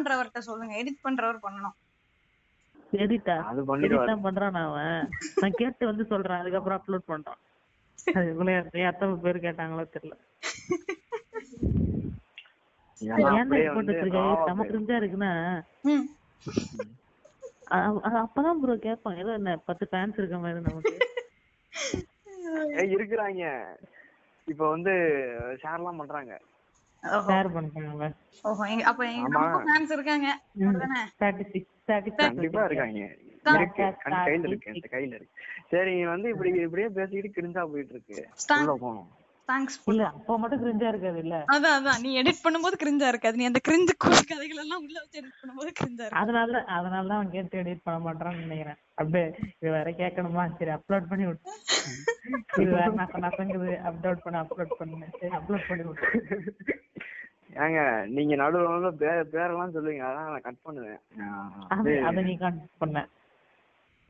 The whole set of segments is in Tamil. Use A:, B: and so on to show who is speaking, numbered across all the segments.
A: பண்றவர்ட்ட சொல்லுங்க. எடிட் பண்றவர் பண்ணணும்.
B: எடிட்டா
C: அது பண்ணிடுவாரு.
B: எடிட் பண்றான் அவன். நான் கேட்டு வந்து சொல்றேன். அதுக்கப்புறம் அப்லோட் பண்றான். அதுக்குள்ள எத்தனை பேர் கேட்டாங்களோ தெரியல. அப்பதான் ப்ரோ கேட்பான். ஏதோ என்ன பத்து ஃபேன்ஸ் இருக்க மாதிரி நமக்கு.
C: ஏய் இருக்கிறாங்க. இப்ப வந்து ஷேர்லாம் பண்றாங்க.
B: ஷேர் பண்றாங்க
A: ஓஹோ எங்க அப்ப எங்க ஃபேன்ஸ் இருக்காங்க.
C: கண்டிப்பா இருக்காங்க. கையில இருக்கு என் கையில இருக்கு. சரி நீ வந்து இப்படி இப்படியே பேசிக்கிட்டு கிரிஞ்சா போயிட்டு இருக்கு. உள்ள போகணும்.
A: தேங்க்ஸ்
B: இல்ல அப்ப மட்டும் கிரிஞ்சா இருக்காது இல்ல.
A: அதான் அதான் நீ எடிட் பண்ணும்போது கிரிஞ்சா இருக்காது. நீ அந்த கிரிஞ்சு கதைகள் எல்லாம் உள்ள வச்சு எடிட் பண்ணும்போது கிரிஞ்சா இருக்கு
B: அதனால அதனால தான் அவன் கேட்டு எடிட் பண்ண மாட்டான்னு நினைக்கிறேன். அப்படியே இது வேற கேட்கணுமா? சரி அப்லோட் பண்ணி விட்டு இது வேற நச நசங்குது. அப்லோட் பண்ண அப்லோட் பண்ணு. சரி அப்லோட் பண்ணி விட்டு
C: ஏங்க நீங்க நடுவுல நடுவுல பேர் பேரெல்லாம் சொல்லுவீங்க. அதான் நான் கட் பண்ணுவேன். ஆ,
B: அது நீ கான் பண்ண.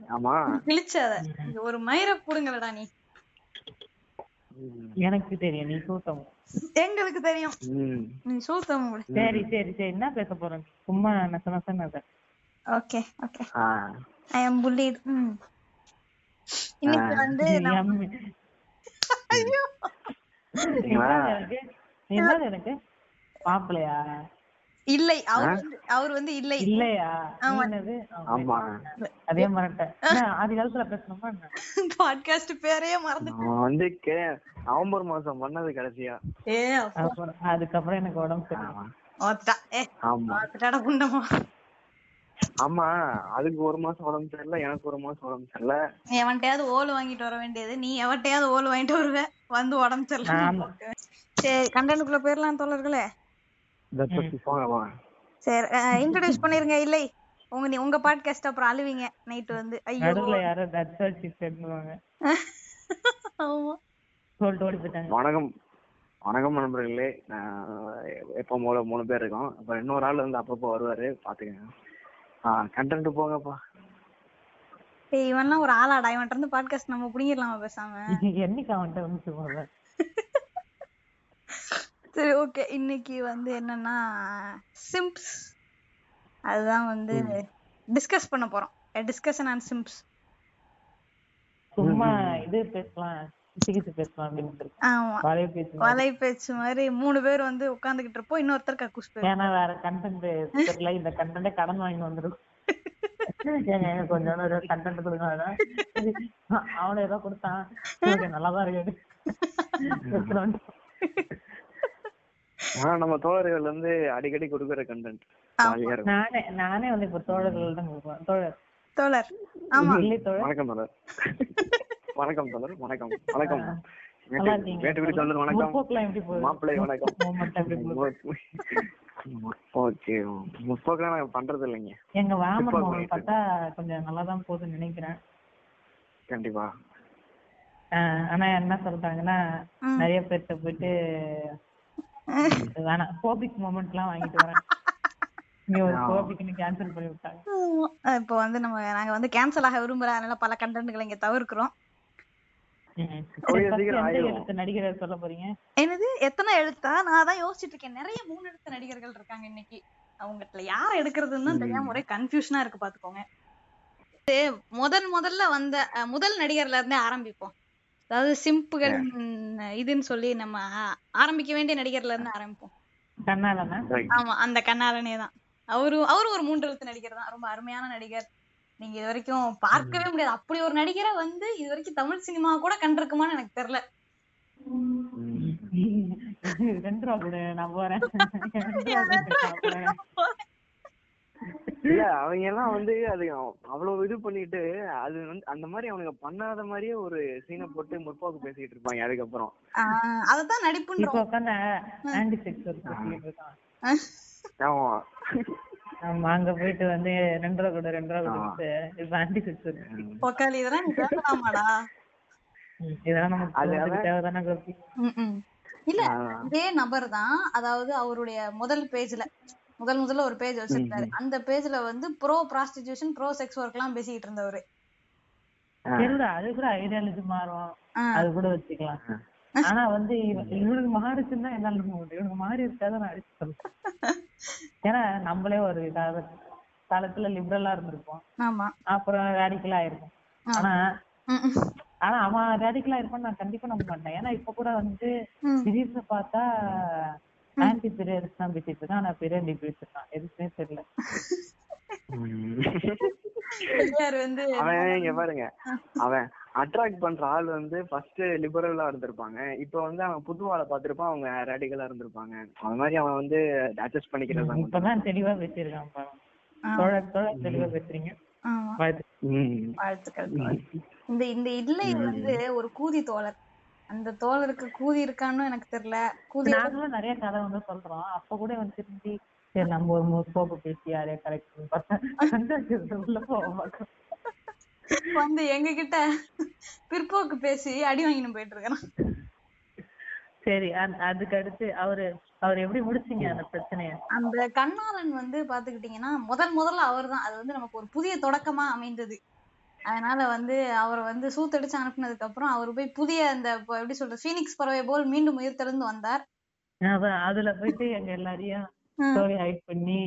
C: ஆமா.
A: கிழிச்சாத. இங்க ஒரு மயிரை கூடுங்களடா நீ.
B: எனக்கு தெரியும். நீ சூத்தம்
A: எங்களுக்கு தெரியும். நீ சூத்தம்
B: சரி சரி சரி. என்ன பேச போறேன் சும்மா நச அதை.
A: Okay okay. I am bullied இன்னைக்கு வந்து ஐயோ?
B: என்னது எனக்கு? மாப்பிள்ளையா?
A: இல்லை அவர் வந்து அவர் வந்து இல்லை.
B: இல்லையா?
A: ஆமா.
B: என்னது?
C: ஆமா.
B: அதே என்ன, ஆதி காலத்துல பேசணுமா என்ன?
A: பாட்காஸ்ட் பேரே மறந்து
C: நான் வந்து கே நவம்பர் மாசம் பண்ணது கடைசியா.
A: ஏ
B: அப்புறம் அதுக்கப்புறம் எனக்கு உடம்பு சரி
C: ஆமா. அதுக்கு ஒரு மாசம் உடம்பு சரியில்லை எனக்கு ஒரு மாசம் உடம்பு சரியில்லை.
A: எவன்கிட்டயாவது ஓல் வாங்கிட்டு வர வேண்டியது நீ எவன்கிட்டயாவது ஓல் வாங்கிட்டு வருவ வந்து உடம்பு. சரியில்லை சரி கண்டனுக்குள்ள போயிடலாம் தோழர்களே.
C: இதை பத்தி போங்க போங்க
A: சரி இன்ட்ரடியூஸ் பண்ணிருங்க இல்லை. உங்க நீ உங்க பாட்காஸ்ட் அப்புறம் அழுவீங்க நைட் வந்து. ஐயோ.
B: நடுவுல யாரோ டச் வச்சு சேர்ந்துவாங்க
A: ஆமா.
B: சொல்லிட்டு ஓடி போயிட்டாங்க.
C: வணக்கம். வணக்கம் நண்பர்களே. நான் எப்போ மூணு மூணு பேர் இருக்கோம். அப்புறம் இன்னொரு ஆள் வந்து அப்பப்போ வருவாரு பாத்துக்கங்க. ஆ கண்டென்ட் போங்கப்பா.
A: ஏய் இவன்லாம் ஒரு ஆளாடா. இவன்ட்ட இருந்து பாட்காஸ்ட் நம்ம புடிங்கிடலாமா பேசாம?
B: என்னைக்கு அவன்கிட்ட வந்து போல
A: சரி ஓகே இன்னைக்கு வந்து என்னன்னா சிம்ப்ஸ் அதுதான் வந்து டிஸ்கஸ் பண்ண போறோம். டிஸ்கஷன் அண்ட் சிம்ப்ஸ்
B: சும்மா இது பேசலாம். சிகிச்சை பேசலாம் அப்படின்னு இருக்கு
A: ஆமா.
B: பழைய பேச்சு
A: வலை பேச்சு மாதிரி மூணு பேர் வந்து உட்கார்ந்துகிட்டு இருப்போம். இன்னொருத்தர் கக்கூஸ் பேர்
B: ஏன்னா வேற கண்டென்ட் தெரியல. இந்த கண்டென்ட்டே கடன் வாங்கி வந்துடும் ஏங்க கொஞ்சம் ஒரு கண்டென்ட் கொடுங்க அவன ஏதோ கொடுத்தான். ஓகே நல்லாதான் இருக்கு.
C: ஆனா நம்ம தோழர்கள் வந்து அடிக்கடி கொடுக்குற கண்டென்ட்
B: நானே நானே வந்து இப்ப தோழர்கள் தான் கொடுப்பேன். தோழர்.
A: தோழர். ஆமா.
B: இல்லை தோழர்.
C: வணக்கம் தோழர். வணக்கம் தோழர். வணக்கம். வணக்கம். வேட்டுக்குடி தோழர் மாப்பிள்ளை ஓகே முற்போக்கெல்லாம் பண்றது இல்லைங்க.
B: எங்க வாமன் பார்த்தா கொஞ்சம் நல்லா தான் போகுதுன்னு நினைக்கிறேன்.
C: கண்டிப்பா.
B: ஆஹ் ஆனா என்ன சொல்றாங்கன்னா. நிறைய பேர்ட்ட போயிட்டு வேணாம். கோபிக் வாங்கிட்டு வரேன். நீ ஒரு கோபிக்னு கேன்சல் பண்ணி விட்டாங்க.
A: ஆமா. இப்போ வந்து நம்ம நாங்க வந்து கேன்சல் ஆக விரும்புற அதனால பல கண்டென்ட்களை இங்க தவிர்க்கிறோம்.
B: நடிகரை சொல்ல போறீங்க?
A: என்னது? எத்தனை எழுத்தா? நான் தான் யோசிச்சுட்டு இருக்கேன். நிறைய மூணு எழுத்து நடிகர்கள் இருக்காங்க இன்னைக்கு. அவங்கத்துல யார எடுக்கிறதுன்னு தான் தெரியாம ஒரே கன்ஃபியூஷனா இருக்கு பாத்துக்கோங்க முதல் முதல்ல வந்த முதல் நடிகர்ல இருந்தே ஆரம்பிப்போம். அதாவது சிம்புகள் இதுன்னு சொல்லி நம்ம ஆரம்பிக்க வேண்டிய நடிகர்ல இருந்து ஆரம்பிப்போம். ஆமா அந்த கண்ணாலனே தான். அவரு அவரு ஒரு மூன்று எழுத்து நடிகர் தான். ரொம்ப அருமையான நடிகர். நீங்க இது வரைக்கும் பார்க்கவே முடியாது. அப்படி ஒரு நடிகரை வந்து இது வரைக்கும் தமிழ் சினிமா கூட கண்டிருக்குமான்னு எனக்கு தெரியல.
B: நான் போறேன் ரெண்டு ரூபா கொடு, நான் போறேன்.
C: இல்ல அவங்க எல்லாம் வந்து அது அவ்வளவு இது பண்ணிட்டு அது வந்து அந்த மாதிரி அவனுங்க பண்ணாத மாதிரியே ஒரு சீனை போட்டு முற்போக்கு பேசிட்டு இருப்பாங்க அதுக்கப்புறம்.
A: ஆஹ் அதத்தான் நடிப்புன்றோம்.
B: உட்காந்து ஆன்டி செக்ஸ்
C: ஆமா.
B: ஆமா அங்க போயிட்டு வந்து ரெண்டு ரூபா கொடு ரெண்டு ரூபா கொடுத்து இப்ப ஆன்டி செக்ஸ்
A: உக்காலி இதெல்லாம் நீ பேசலாமாடா
B: இதெல்லாம் நமக்கு தேவைதானே கோபி.
A: இல்ல. இதே நபர் தான். அதாவது அவருடைய முதல் பேஜ்ல முதல் முதல்ல ஒரு பேஜ் வச்சிருந்தாரு. அந்த பேஜ்ல வந்து pro prostitution pro sex work எல்லாம் பேசிக்கிட்டு இருந்தவரு.
B: அது கூட ஐடியாலஜி மாறும். அது கூட வச்சுக்கலாம். ஆனா வந்து இவ- இவனுக்கு மாறிச்சுன்னு என்னால இவனுக்கு மாறி இருக்காத நான் அடிச்சு சொல்றேன். ஏன்னா நம்மளே ஒரு காலத்துல லிபரலா இருந்திருப்போம்.
A: ஆமா.
B: அப்புறம் ரேடிக்கலா ஆயிருக்கும். ஆனா. ஆனா அவன் ரேடிக்கலா இருப்பான்னு நான் கண்டிப்பா நம்ப மாட்டேன். ஏன்னா இப்ப கூட வந்து. திடீர்னு பார்த்தா ஆன்டி பீரியட்ஸ் தான் இருக்கான் ஆனா பீரியட் இருக்கான் எதுக்குமே தெரியல.
A: வந்து
C: அவன் இங்க பாருங்க. அவன் அட்ராக்ட் பண்ற ஆள் வந்து ஃபர்ஸ்ட் லிபரலா இருந்திருப்பாங்க. இப்ப வந்து அவன் புது ஆளை பார்த்திருப்பான். அவங்க ரேடிக்கலா இருந்திருப்பாங்க. அது மாதிரி அவன் வந்து அட்ஜஸ்ட் பண்ணிக்கிறது தான்
B: இப்பதான் தெளிவா தோழர் தெளிவா பேசுறீங்க.
A: இந்த இந்த இல்லை வந்து ஒரு கூதி தோழர் அந்த தோழருக்கு கூதி இருக்கான்னு எனக்கு தெரியல. கூதி
B: நாங்களும் நிறைய கதை வந்து சொல்றோம். அப்ப கூட வந்து திரும்பி சரி நம்ம ஒரு முற்போக்கு பேசி யாரையா கரெக்ட் உள்ள மாட்டோம்.
A: வந்து எங்க கிட்ட பிற்போக்கு பேசி அடி வாங்கின்னு போயிட்டு இருக்கிறான்.
B: சரி அதுக்கு அடுத்து அவரு அவர் எப்படி முடிச்சீங்க அந்த பிரச்சனைய?
A: அந்த கண்ணாளன் வந்து பாத்துக்கிட்டீங்கன்னா முதல் முதல்ல அவர்தான். அது வந்து நமக்கு ஒரு புதிய தொடக்கமா அமைந்தது. அதனால வந்து அவரை வந்து சூத்தடிச்சு அனுப்புனதுக்கு அப்புறம் அவர் போய் புதிய அந்த எப்படி சொல்றது ஃபீனிக்ஸ் பறவை போல் மீண்டும் உயிர் தெழுந்து வந்தார்.
B: அதுல போயிட்டு எங்க எல்லாரையும். ஸ்டோரி ஹைட் பண்ணி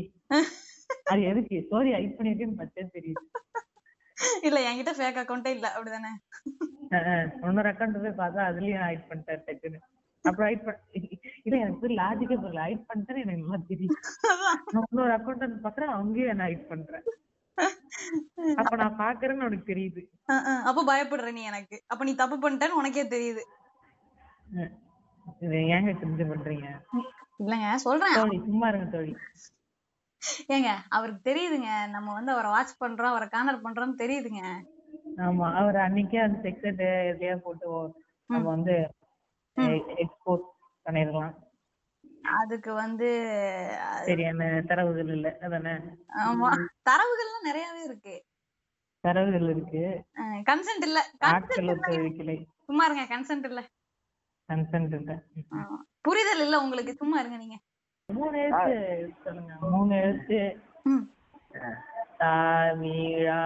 B: அது எதுக்கு ஸ்டோரி ஹைட் பண்ணிருக்கேன்னு பச்சே தெரியுது.
A: இல்ல என்கிட்ட ஃபேக் அக்கௌண்டே இல்ல அப்படிதானே?
B: இன்னொரு அக்கௌண்ட் போய் பார்த்தா அதுலயும் ஹைட் பண்ணிட்டாரு டக்குன்னு. அப்புறம் ஹைட் பண்ண இல்ல எனக்கு லாஜிக்கே புரியல ஹைட் பண்ணிட்டேன்னு எனக்கு நல்லா தெரியும். நான் இன்னொரு அக்கௌண்ட் பாக்குறேன் அங்கேயும் என்ன ஹைட் பண்றேன். அப்ப நான் பாக்குறேன்னு உனக்கு தெரியுது.
A: அப்ப பயப்படுற நீ எனக்கு. அப்ப நீ தப்பு பண்ணிட்டேன்னு உனக்கே தெரியுது.
B: ஏங்க தெரிஞ்சு பண்றீங்க?
A: இல்லங்க சொல்றேன்.
B: தோழி சும்மா இருங்க தோழி.
A: ஏங்க அவருக்கு தெரியுதுங்க. நம்ம வந்து அவரை வாட்ச் பண்றோம் அவரை கார்னர் பண்றோம்னு தெரியுதுங்க.
B: ஆமா அவர் அன்னைக்கே அந்த செக்ஸட் எதையா போட்டு நம்ம வந்து எக்ஸ்போர்ட் பண்ணிருக்கலாம்
A: அதுக்கு வந்து
B: சரியான தரவுகள் இல்ல. அதானே?
A: ஆமா. தரவுகள்லாம் நிறையவே இருக்கு.
B: தரவுகள் இருக்கு.
A: கன்சென்ட் இல்ல. சும்மா இருங்க. கன்சென்ட் இல்ல.
B: கன்சென்ட் இல்ல.
A: ஆமா. புரிதல் இல்ல உங்களுக்கு. சும்மா இருங்க நீங்க.
B: மூணு எழுத்து சொல்லுங்க. மூணு எழுத்து.
A: ம்.
B: தா மீழா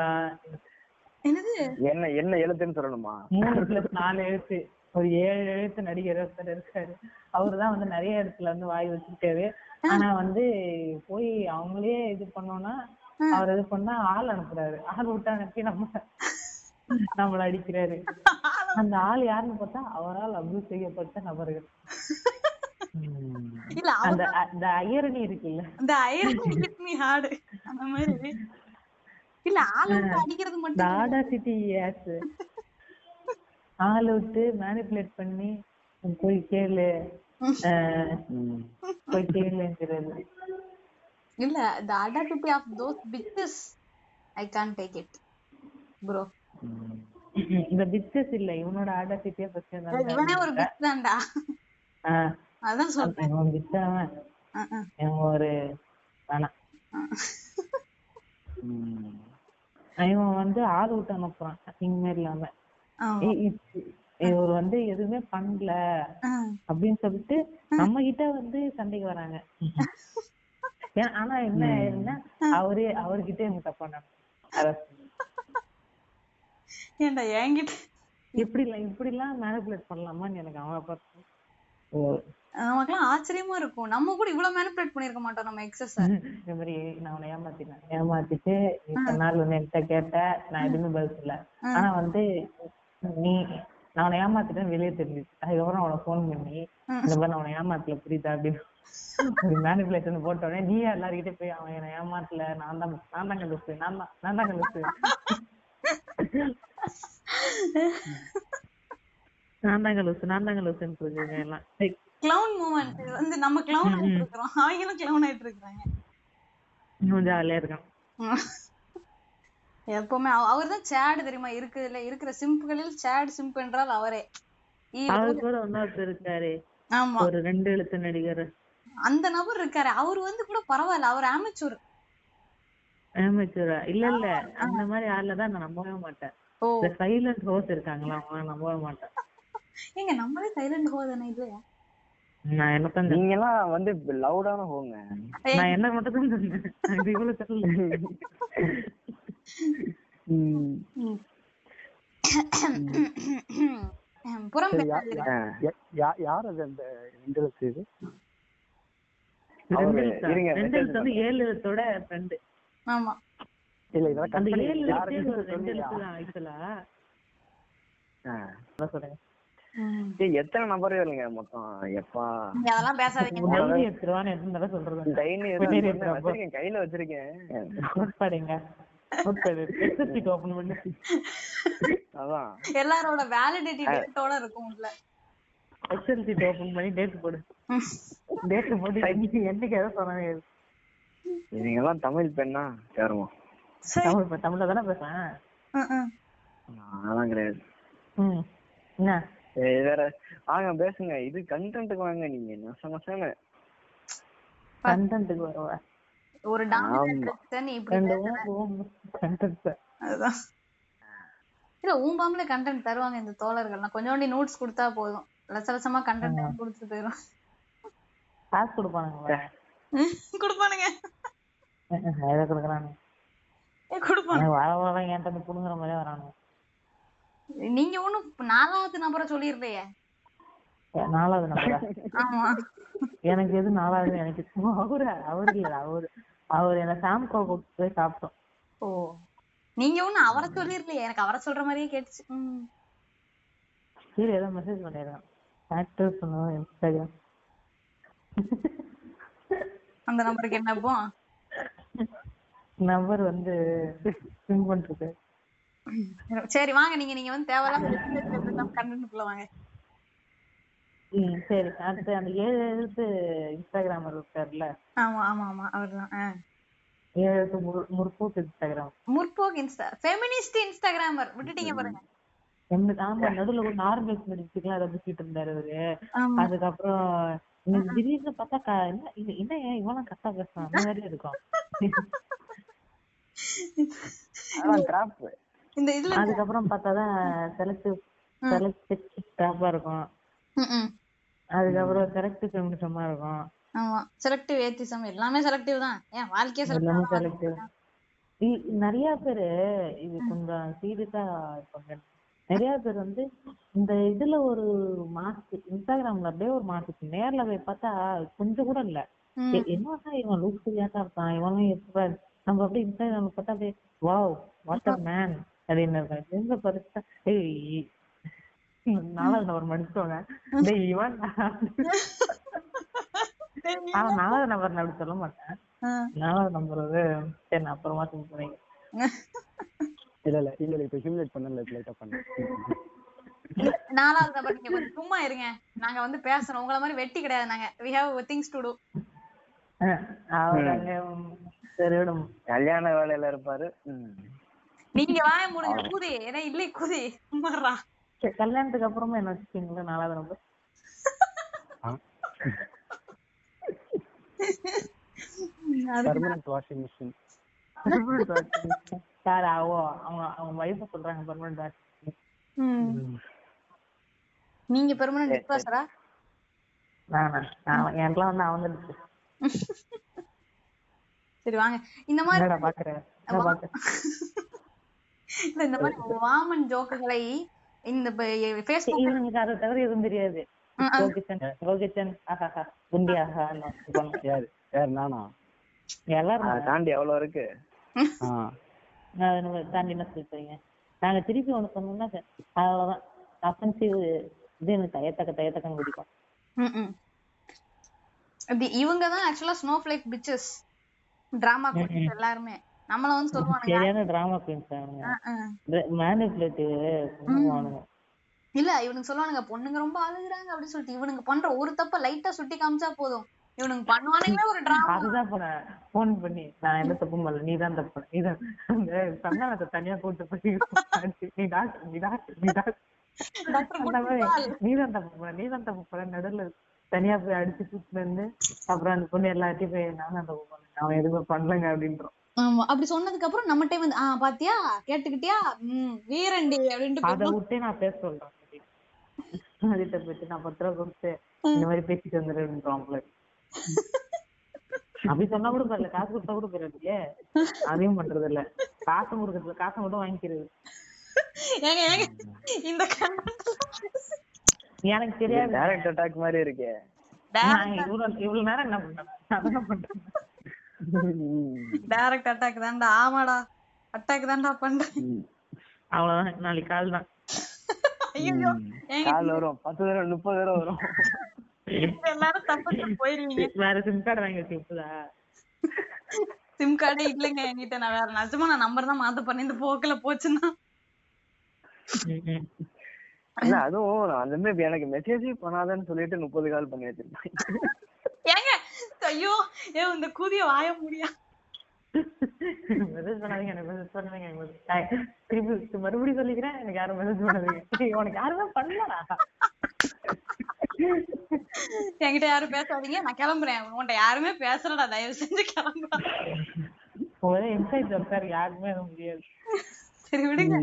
A: என்னது?
C: என்ன என்ன எழுத்துன்னு சொல்லணுமா?
B: மூணு நாலு எழுத்து. ஒரு ஏழு எழுத்து நடிகர் ஒருத்தர் இருக்காரு. அவருதான் வந்து நிறைய இடத்துல வந்து வாய் வச்சிருக்காரு ஆனா வந்து போய் அவங்களே இது பண்ணோம்னா அவர் இது பண்ணா ஆள் அனுப்புறாரு. ஆள் விட்டு அனுப்பி நம்ம நம்மள அடிக்கிறாரு. அந்த ஆள் யாருன்னு பார்த்தா அவரால் அபியூஸ் செய்யப்பட்ட நபர்கள்.
A: இல்ல
B: அந்த அந்த ஐயரணி இருக்குல்ல.
A: இந்த ஐரன் ஹிட் மீ ஹார்டு அந்த மாதிரி. இல்ல ஆள் அடிக்கிறது மட்டும்
B: ஆடாசிட்டி ஆள் விட்டு மேனிப்புலேட் பண்ணி போய் கேளு. போய் கேளுங்கிறது.
A: இல்ல the audacity of those bitches i can't take it bro.
B: இந்த பிச்சஸ் இல்ல இவனோட ஆடாசிட்டியா ஃபர்ஸ்ட்
A: இவனே ஒரு பிச் தான்டா. அதான் சொல்றேன்.
B: இவன்
A: அஹ் அஹ்.
B: இவன் ஒரு வேணாம். இவன் வந்து ஆள் விட்டு அனுப்புறான். அசிங்கமே இல்லாம இவர் வந்து எதுவுமே பண்ணல. அப்படின்னு சொல்லிட்டு நம்ம கிட்ட வந்து சண்டைக்கு வராங்க. ஆனா என்ன ஆயிருந்தா அவரே அவர்கிட்ட இவங்க தப்பா நடக்கும்
A: ஏன்டா என்கிட்ட
B: இப்படி இல்ல இப்படி எல்லாம் மேனிபுலேட் பண்ணலாமான்னு எனக்கு அவன் பார்த்து ஓ.
A: நமக்கெல்லாம் ஆச்சரியமா இருக்கும். நம்ம கூட இவ்வளவு மேனிபுலேட் பண்ணிருக்க மாட்டோம் நம்ம எக்ஸஸ்
B: இந்த மாதிரி நான் உன்னை ஏமாத்தினேன் ஏமாத்திட்டு இத்தனை நாள் வந்து என்கிட்ட கேட்ட நான் எதுவுமே பதில் சொல்லல ஆனா வந்து நீ நான் உன்னை ஏமாத்திட்டேன்னு வெளியே தெரிஞ்சுச்சு. அதுக்கப்புறம் அவனை ஃபோன் பண்ணி இந்த மாதிரி நான் உன்னை ஏமாத்தல புரியுதா அப்படின்னு. ஒரு மேனிபுலேஷன் போட்ட உடனே நீ எல்லாருக்கிட்டே போய் அவன் என்னை ஏமாத்தல நான் தான் நான் தான் கண்டுச்சு நான் தான் நான் தான் கண்டுச்சு நான் தான் கலுசு நான் தான் கலுசுன்னு இருக்குங்க எல்லாம்.
A: கிளவுன் மூமெண்ட் வந்து நம்ம கிளவுன் ஆயிட்டு இருக்கிறோம். அவங்களும் கிளவுன் ஆயிட்டு இருக்காங்க
B: இன்னும் ஜாலியா இருக்கான்.
A: எப்பவுமே அவர் தான் சேடு தெரியுமா? இருக்குதுல இருக்கிற சிம்புகளில் சேட் சிம்பு என்றால் அவரே.
B: அவர் கூட இன்னொருத்தர் இருக்காரு
A: ஆமா.
B: ஒரு ரெண்டு எழுத்து நடிகர்.
A: அந்த நபர் இருக்காரு. அவர் வந்து கூட பரவாயில்ல. அவர் ஆமச்சூர்
B: ஆமேச்சூரா இல்ல இல்ல. அந்த மாதிரி ஆள்ல தான் நான் நம்பவே மாட்டேன். இந்த சைலண்ட் ரோஸ் இருக்காங்களா? அவங்க நம்பவே மாட்டேன்.
A: ஏங்க நம்மளே சைலண்ட் ஹோதானே இது?
B: நான் என்ன தான்
C: நீங்க எல்லாம் வந்து லவுடான போங்க
B: நான் என்ன மட்டும் தான் சொன்னேன் இவ்வளவு.
A: புறம்
D: யார் அது அந்த இது?
B: வந்து ஏழு எழுத்தோட ஃப்ரெண்டு
A: ஆமா.
D: இல்ல இதெல்லாம்
B: அந்த
D: கம்பெனி
B: ஏழு எழுத்து ஒரு ரெண்டு
D: சொல்லுங்க.
B: எழுத்து தான் ஆக்சுவலா
C: ஏய், எத்தனை இல்லைங்க மொத்தம்? எப்பா.
A: அதெல்லாம் பேசாதீங்க.
C: கையில வச்சிருக்கேன். அதான்.
A: எல்லாரோட வேலிடிட்டி டேட்டோட இருக்கும் உள்ள
B: எக்ஸல் சீட் ஓபன் பண்ணி டேட் போடு. டேட் போட்டு என்னைக்கு என்னைக்கு எதை சொன்னாங்க?
C: நீங்க எல்லாம் தமிழ் பெண்ணா சேருவோம்
B: தமிழ் இப்ப தமிழ்ல தானே பேசுறேன்?
A: ம், ம்.
C: அதெல்லாம் கிடையாது.
B: ம் என்ன?
C: ஏய், வேற. வாங்க பேசுங்க. இது கண்டென்ட்டுக்கு வாங்க நீங்க. நச நசன்னு.
B: கண்டென்ட்டுக்கு வருவ.
A: ஒரு அதுதான். இல்ல ஊம்பாமலே கண்டென்ட் தருவாங்க இந்த தோழர்கள்லாம். கொஞ்சோண்டி நோட்ஸ் கொடுத்தா போதும். லட்ச லட்சமா கண்டென்ட் கொடுத்துட்டு போயிரும்.
B: காசு கொடுப்பானுங்க
A: கொடுப்பானுங்க.
B: எதை கொடுக்குறானு?
A: கொடுப்பானுங்க
B: வர வர என்கிட்ட இருந்து புடுங்குற மாதிரியே வரானு.
A: நீங்க ஒண்ணும் நாலாவது நபரை சொல்லிருலையே
B: நாலாவது நம்பரா
A: ஆமா.
B: எனக்கு எது நாலாவது? எனக்கு அவரு அவரு இல்ல அவரு. அவர் என்ன சாம்கோ கூப்பிட்டு போய் சாப்பிட்டோம்.
A: ஓ. நீங்க ஒண்ணும் அவரை சொல்லிருலையே எனக்கு அவரை சொல்ற மாதிரியே கேட்டுச்சு.
B: சரி ஏதோ மெசேஜ் பண்ணிடுறேன் ஆக்டர் பண்ணுவோம் இன்ஸ்டாகிராம்
A: அந்த நம்பருக்கு என்னப்போ
B: நம்பர் வந்து சிம் பண்ணிருக்கு
A: சரி வாங்க. நீங்க நீங்க வந்து தேவையில்லாம கண்டென்ட்குள்ள வாங்க.
B: ம் சரி. அடுத்து அந்த ஏழு எழுத்து இன்ஸ்டாகிராமர் இருக்காருல்ல
A: ஆமா ஆமா ஆமா. அவர்தான்.
B: ஏழு எழுத்து முறு- முற்போக்கு இன்ஸ்டாகிராம்.
A: முற்போக்கு இன்ஸ்டா ஃபெமினிஸ்ட் இன்ஸ்டாகிராமர். விட்டுட்டீங்க பாருங்க.
B: ஆமா நடுவுல ஒரு நார்மல் மெடிசிக்கலாம் அதை பேசிட்டு இருந்தாரு அவரு. அதுக்கப்புறம் திடீர்னு பார்த்தா க- என்ன இது- என்ன ஏன் இவெல்லாம் கரெக்டா பேசுறான்? அந்த மாதிரி இருக்கும்.
A: இந்த இதுல
B: அதுக்கப்புறம் பார்த்தாதான் செலக்டிவ் செலக்டிவ் ட்ராப்பா இருக்கும். அதுக்கப்புறம் செலக்டிவ் ஃபெமினிசமா இருக்கும்.
A: ஆமா. செலக்டிவ் ஏத்திசம் எல்லாமே செலக்டிவ் தான். ஏன் வாழ்க்கையே செலக்டிவ்
B: செலக்டிவ் நிறைய பேரு இது கொஞ்சம் சீரியஸா இருப்பாங்க. நிறைய பேர் வந்து இந்த இதுல ஒரு மாசு இன்ஸ்டாகிராம்ல அப்படியே ஒரு மாசு நேர்ல போய் பார்த்தா கொஞ்சம் கூட இல்ல. என்னடா இவன் லூஸ் தான் இருக்கான்? இவனும் எப்ப நம்ம அப்படியே இன்ஸ்டாகிராம்ல பார்த்தா அப்படியே வாவ் வாட் அ மேன் அப்படின்னு இருக்காங்க. எங்க பரிசா ஏய் நாலாவது நபர் மன்னிச்சோங்க டேய் இவன் ஆனா நாலாவது நபர் நான் அப்படி சொல்ல மாட்டேன். நாலாவது நம்பர் வந்து சரி நான் அப்புறமா திங்க் பண்ணிக்கிறேன்.
D: இல்ல இல்ல இல்ல இப்ப ஹியூமிலேட் பண்ணல லைட்டா பண்ணேன்
A: நாலாவது நபர் நீங்க கொஞ்சம் சும்மா இருங்க. நாங்க வந்து பேசுறோம் உங்கள மாதிரி வெட்டி கிடையாது நாங்க. We have things to do.
B: அவர் அங்க சரி விடும்
C: கல்யாண வேலையில இருப்பாரு.
A: நீங்க வாய முடிஞ்ச கூதி. ஏன்னா இல்லை கூதி. சும்மாறா
B: சரி, கல்யாணத்துக்கு அப்புறமா என்ன வச்சுக்கீங்களா நாலாவது number
D: permanent washing machine
B: sir அவ அவங்க அவங்க வைஃப் சொல்றாங்க பர்மனன்ட் வாஷ்
A: நீங்க பெர்மனன்ட் டிஸ்பாசரா
B: நானா நான் எனக்குலாம் வந்து அவன் வந்துடுச்சு
A: சரி வாங்க. இந்த மாதிரி
B: என்னடா பாக்குற? என்ன பாக்குற?
A: இல்ல, இந்த மாதிரி வாமன் ஜோக்குகளை இந்த பேஸ்புக்
B: இவனுக்கு அதை தவிர எதுவும் தெரியாது. கோகிச்சன் கோகிச்சன் ஆஹாஹா குண்டி ஆஹா
D: யாரு யார் நானா?
B: எல்லாரும்
C: அதை தாண்டி எவ்வளவு இருக்கு?
B: தாண்டி என்ன சொல்லிட்டீங்க நாங்க திருப்பி ஒண்ணு சொன்னோம்னா அவ்வளவுதான். அஃபென்சிவ் இது எனக்கு தயத்தக்க தயத்தக்கன்னு பிடிக்கும்
A: இவங்க தான் ஆக்சுவலா ஸ்னோஃபிளேக் பிச்சஸ் டிராமா எல்லாருமே. நம்மள வந்து சொல்லுவானுங்க.
B: சரியான டிராமா குயின்ஸ்
A: அஹ்.
B: மேனிபுலேட்டிவ் பண்ணுவானுங்க.
A: இல்ல இவனுங்க சொல்லுவானுங்க பொண்ணுங்க ரொம்ப அழுகுறாங்க அப்படின்னு சொல்லிட்டு இவனுங்க பண்ற ஒரு தப்ப லைட்டா சுட்டி காமிச்சா போதும். இவனுங்க பண்ணுவானுங்களே ஒரு டிராமா
B: அதுதான் நான் போன் பண்ணி நான் எந்த தப்பும் பண்ணல நீ தான் தப்பு. நீ தான் அந்த சந்தானத்தை தனியா கூட்டு போய் நீ டாக்டர் நீ டாக்டர் நீ டாக்டர் அந்த நீ தான் தப்பு பண்ண நீ தான் தப்பு பண்ண. நடுவுல தனியா போய் அடிச்சு கூட்டிட்டு வந்து அப்புறம் அந்த பொண்ணு எல்லாத்தையும் போய் நான் தான் தப்பு பண்ணேன் அவன் எதுவுமே பண்ணலங்க அப்படின்றோம்.
A: ஆமா. அப்படி சொன்னதுக்கு அப்புறம் நம்ம டைம் வந்து ஆஹ் பாத்தியா? கேட்டுக்கிட்டியா? உம் வீரண்டி அப்படின்ட்டு
B: அதை விட்டே நான் பேச சொல்றேன். அதுகிட்ட போயிட்டு நான் பத்து ரூபா கொடுத்து இந்த மாதிரி பேசிட்டு வந்துடுன்றோம்ல அப்படி சொன்னா கூட பரவாயில்ல. காசு கொடுத்தா கூட பரவாயில்லையே. அதையும் பண்றது இல்ல காசு கொடுக்கறது காசை மட்டும் வாங்கிக்கிறது.
A: இந்த
B: எனக்கு தெரியாது.
C: டைரக்ட் அட்டாக் மாதிரி இருக்கே.
B: நான் இவ்வளவு நேரம் என்ன பண்ணேன் நான் என்ன பண்றேன்.
A: டைரக்ட் அட்டாக் தான்டா. ஆமாடா. அட்டாக் தான்டா பண்றேன்.
B: அவ்வளவுதான். நாளைக்கு கால் தான்.
A: ஐயோ.
C: கால் வரும். பத்து தடவை முப்பது தடவை வரும்.
A: எல்லாரும் தப்பு போயிருவீங்க.
B: வேற சிம் கார்டு வாங்கி வச்சு விட்டுதா
A: சிம் கார்டே இல்லைங்க. என்கிட்ட நான் வேற நிஜமா நான் நம்பர் தான் மாத்த பண்ணி இந்த போக்குல போச்சுன்னா.
C: அதுவும் அந்த எனக்கு மெசேஜே பண்ணாதன்னு சொல்லிட்டு முப்பது கால் பண்ணி வச்சிருப்பேன்
A: ஏங்க ஐயோ ஏ இந்த கூதிய வாய முடியா.
B: மெசேஜ் பண்ணாதீங்க எனக்கு மெசேஜ் எனக்கு ஆ, திருப்பி மறுபடியும் சொல்லிக்கிறேன் எனக்கு யாரும் மெசேஜ் பண்ணாதீங்க. உனக்கு யாருமே பண்ணலடா.
A: என்கிட்ட யாரும் பேசாதீங்க நான் கிளம்புறேன். உன்கிட்ட யாருமே பேசலடா தயவு செஞ்சு கிளம்புறா
B: ஒரே இன்சைட் யாருக்குமே எதுவும் முடியாது
A: சரி விடுங்க.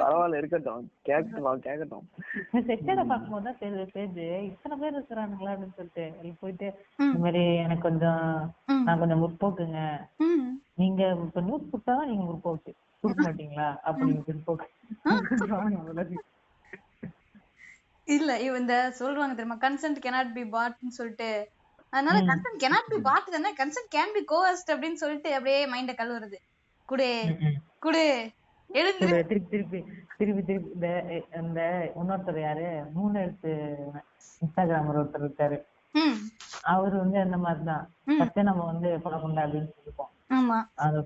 C: பரவாயில்ல இருக்கட்டும். கேட்கட்டும் கேட்கட்டும்.
B: செக்கட பார்க்கும்போது தான் தெரியுது பேஜ். இத்தனை பேர் இருக்கிறானுங்களா அப்படின்னு சொல்லிட்டு போயிட்டு. இந்த மாதிரி எனக்கு கொஞ்சம். நான் கொஞ்சம் முற்போக்குங்க. நீங்க இப்ப நியூஸ் கொடுத்தாதான் நீங்க முற்போக்கு கொடுக்க மாட்டீங்களா? அப்ப நீங்க பிற்போக்கு
A: இல்ல இந்த சொல்றாங்க தெரியுமா கன்சென்ட் cannot பி பாட்னு சொல்லிட்டு. அதனால கன்சென்ட் cannot பி பாட் தானே? கன்சென்ட் கேன் பி கோவஸ்ட் அப்படின்னு சொல்லிட்டு அப்படியே மைண்ட கழுவுறது. குடு. குடு. எழுந்து
B: திருப்பி திருப்பி திருப்பி திருப்பி. இந்த இந்த இன்னொருத்தர் யாரு? மூணு எழுத்து இன்ஸ்டாகிராமர் ஒருத்தர் இருக்காரு. அவரு வந்து அந்த மாதிரிதான். ஃபர்ஸ்ட் நம்ம வந்து கொலை கொண்டா அப்படின்னு சொல்லிருப்போம்
A: ஆமா.
B: அந்த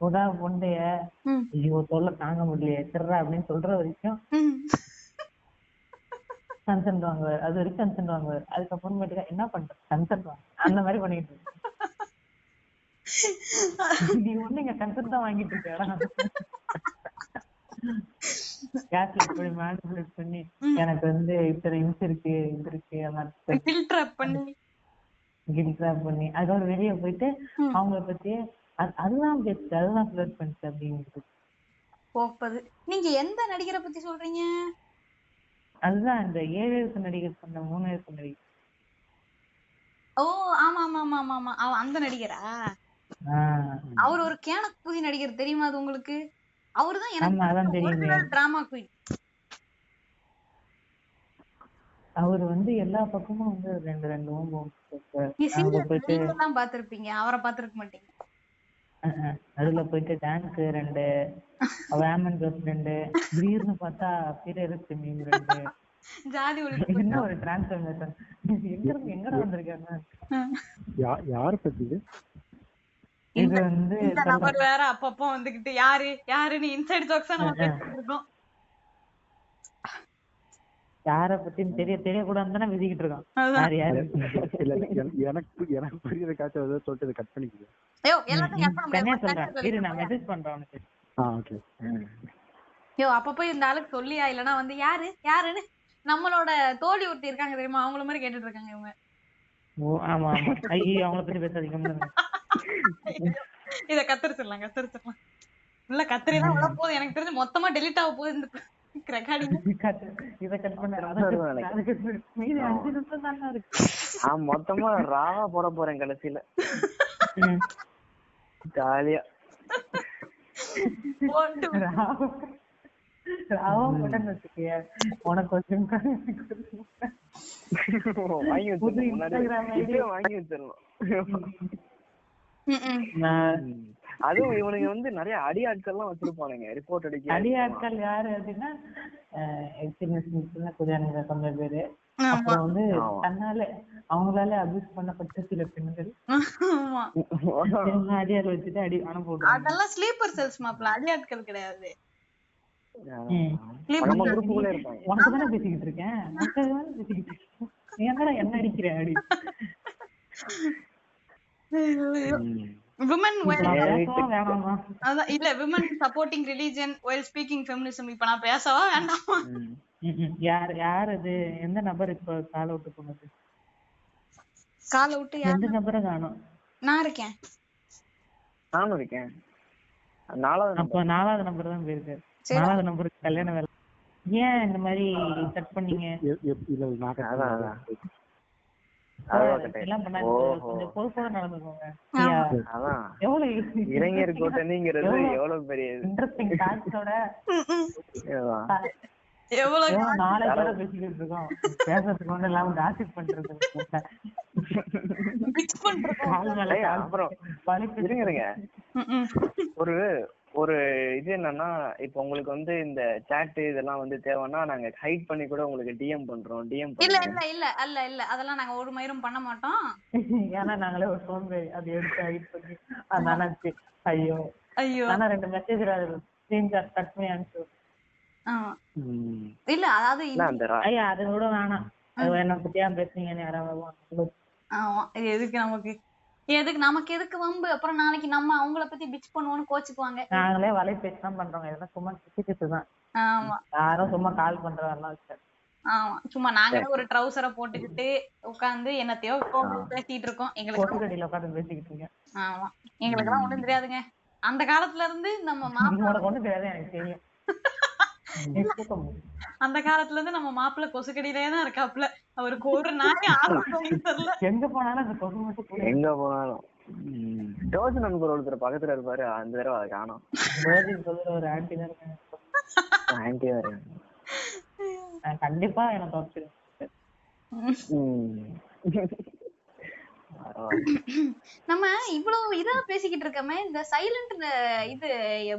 B: புடா பொண்டைய ஐயோ தொல்லை தாங்க முடியலையே. திருறா அப்படின்னு சொல்ற வரைக்கும் கன்சென்ட் வாங்குவார். அது வரைக்கும் கன்சென்ட் வாங்குவார். அதுக்கப்புறமேட்டுக்கா என்ன பண்ற கன்சென்ட் வாங்க. அந்த மாதிரி பண்ணிட்டு இருக்கு நீ ஒண்ணு இங்க கன்சென்ட் தான் வாங்கிட்டு இருக்கா கேஸ்லெட் பண்ணி மேனிபுலேட் பண்ணி எனக்கு வந்து இத்தனை இன்ஸ் இருக்கு இது இருக்கு அந்த
A: ஃபில்டர் பண்ணி.
B: கில்ட்ராப் பண்ணி அதோட வெளிய போயிட்டு. அவங்கள பத்தி அது- அதுதான் பெஸ்ட் அதுதான் ஃபிளட் பண்ணிச்சு அப்படிங்கிறது.
A: போப்பது. நீங்க எந்த நடிகரை பத்தி சொல்றீங்க?
B: அதுதான் இந்த ஏழு எழுத்து நடிகர் சொன்ன மூணு எழுத்து நடிகர்.
A: ஓ ஆமா ஆமா ஆமா ஆமா ஆமா. அந்த நடிகரா? அவர் ஒரு கேனக்குதி நடிகர் தெரியுமா அது உங்களுக்கு? அவர்தான்
B: ஆமா, அதான்
A: எனக்கு டிராமா குயின்
B: அவர் வந்து எல்லா பக்கமும் வந்து ரெண்டு ரெண்டு போயிட்டு
A: தான் பாத்திருப்பீங்க அவரை பாத்திருக்க மாட்டீங்க.
B: அதுல போயிட்டு டேங்க் ரெண்டு வேமன் ரோஸ் ரெண்டு திடீர்னு பார்த்தா பிறருக்கு மீன் ரெண்டு.
A: ஜாதி
B: என்ன ஒரு டிரான்ஸ்ஃபர்மேஷன் எங்க இருந்து எங்கடா வந்திருக்காங்க?
D: யா யார பத்தி இது
B: வந்து
A: இந்த நபர் வேற அப்பப்போ வந்துகிட்டு யாரு யாருன்னு இன்சைட் ஜோக்ஸா நம்ம பேசிட்டு இருக்கோம்
B: யார பத்தியும் தெரிய தெரியக்கூடாதுன்னு தானே விதிக்கிட்டு
D: என- எனக்கு எனக்கு புரியுற காய்ச்சல் ஏதோ சொல்லிட்டு கட் பண்ணிக்குது.
A: ஐயோ எல்லாத்தையும்.
B: சொல்றேன். இரு நான் மெசேஜ் பண்றேன் உனக்கு.
D: ஆ ஓகே
A: ஐயோ அப்பப்போ இந்த ஆளுக்கு சொல்லியா? இல்லனா வந்து யாரு யாருன்னு நம்மளோட தோழி ஒருத்தி இருக்காங்க தெரியுமா? அவங்கள மாதிரி கேட்டுட்டு இருக்காங்க இவங்க.
B: ஓ ஆமா ஆமா. ஐயோ அவங்கள பத்தி பேசாதீங்க
A: இத கத்தரிச்சிடலாம் கத்தரிச்சிடலாம். இல்ல கத்திரி தான் விட போகுது. எனக்கு தெரிஞ்சு மொத்தமா டெலிட் ஆக போகுது இந்த
C: மொத்தமா ராவா போட போறேன் கடைசியில. ஜாலியா.
A: போட்டு
B: ராவ- ராவா போட்டேன்னு வச்சுக்கோயே, உனக்கு ஒரு.
C: வாங்கி
B: புது
C: வாங்கி வச்சிடணும். அதுவும் இவனுங்க வந்து நிறைய அடி ஆட்கள்லாம் வச்சிருப்பானுங்க. ரிப்போர்ட் அடிக்க
B: அடி ஆட்கள் யாரு அப்படின்னா சின்ன பேரு. அப்புறம் வந்து. தன்னால அவங்களால அபியூஸ் பண்ணப்பட்ட சில பெண்கள். அடியார் வச்சுட்டு அடி அனுப்பிவிடுறாங்க
A: அதெல்லாம் ஸ்லீப்பர் செல்ஸ் மாப்ள. அடியாட்கள் கிடையாது
B: ம்.
C: நம்ம குரூப்புக்குள்ள இருப்பாங்க
B: உனக்கு தானே பேசிக்கிட்டு இருக்கேன்? உனக்கு தானே பேசிக்கிட்டு இருக்கேன்? நீ என்னடா என்ன அடிக்கிற அடி
A: விமன்
B: நான் பேசவா வேணாமா?
A: அதான் இல்ல women supporting religion while speaking feminism இப்ப நான் பேசவா வேண்டாமா.
B: யார் யார் அது? எந்த நபர் இப்ப கால விட்டு போனது?
A: காலை விட்டு யார்?
B: எந்த நபரை காணோம்?
A: நான் இருக்கேன்.
C: நானும் இருக்கேன். நாலாவது number.
B: அப்ப நாலாவது நம்பர் தான் போயிருக்காரு. நாலாவது நம்பருக்கு கல்யாண வேலை. ஏன் இந்த மாதிரி கட் பண்ணீங்க?
D: இல்ல இல்ல, நான்
C: அதான். அதான்.
B: எவ்வளவு
C: இளைஞர் கூட்டணிங்கிறது எவ்வளவு பெரிய.
A: எவ்வளவு
B: நாளைக்கு கூட பேசிக்கிட்டு இருக்கோம். பேசுறதுக்கு ஒண்ணும் இல்லாம காசிப் பண்றது.
A: Bitch பண்றது
C: அப்புறம் இருங்க. ஒரு ஒரு இது என்னன்னா இப்போ உங்களுக்கு வந்து இந்த chat இதெல்லாம் வந்து தேவைன்னா நாங்க ஹைட் பண்ணி கூட உங்களுக்கு டிஎம் பண்றோம் டிஎம்
A: இல்ல இல்ல இல்ல அல்ல இல்ல. அதெல்லாம் நாங்க ஒரு மயிரும் பண்ண மாட்டோம்.
B: ஏன்னா நாங்களே ஒரு சோம்பேறி அது எடுத்து ஹைட் பண்ணி அது நினைச்சு ஐயோ.
A: ஐயோ.
B: ஆனா ரெண்டு மெசேஜ் ஸ்கிரீன்ஷாட் கட் பண்ணி அனுப்பிச்சு.
A: இல்ல அதாவது
C: இல்ல அந்த ரா-
B: ஐயா அது கூட வேணாம். அது என்ன பத்தியா பேசுனீங்கன்னு யாராவது
A: எதுக்கு நமக்கு? எதுக்கு நமக்கு எதுக்கு வம்பு? அப்புறம் நாளைக்கு நம்ம அவங்கள பத்தி பிச் பண்ணுவோம்னு கோச்சுக்குவாங்க.
B: நாங்களே வலை பேசி தான் பண்றோம் இதெல்லாம் சும்மா கிச்சு தான்
A: ஆமா.
B: யாரும் சும்மா கால் பண்றதெல்லாம்
A: ஆமா. சும்மா நாங்களே ஒரு ட்ரௌசரை போட்டுக்கிட்டு உட்கார்ந்து என்னத்தையோ பேசிட்டு இருக்கோம் எங்களுக்கு
B: உட்காந்து பேசிக்கிட்டு இருக்கேன்
A: ஆமா. எங்களுக்கு எல்லாம் ஒண்ணும் தெரியாதுங்க. அந்த காலத்துல இருந்து நம்ம மாப்பிள்ள
B: உனக்கு ஒண்ணும் தெரியாது எனக்கு தெரியும்.
A: அந்த காலத்துல இருந்து நம்ம மாப்பிள்ள கொசுக்கடியிலே தான் இருக்காப்புல. அவருக்கு ஒரு நாய் தெரியல.
B: எங்க போனாலும் அந்த கொசு மட்டும் கூட
C: எங்க போனாலும். ம். ஜோஜ் நண்பர் ஒருத்தர் பக்கத்துல இருப்பாரு. அந்த தடவை அதை காணோம்.
B: ஒரு ஆன்டி தான்.
C: ஆன்டி
B: கண்டிப்பா எனக்கு.
A: நம்ம இவ்வளவு இதா பேசிக்கிட்டு இருக்கோமே இந்த சைலண்ட் இது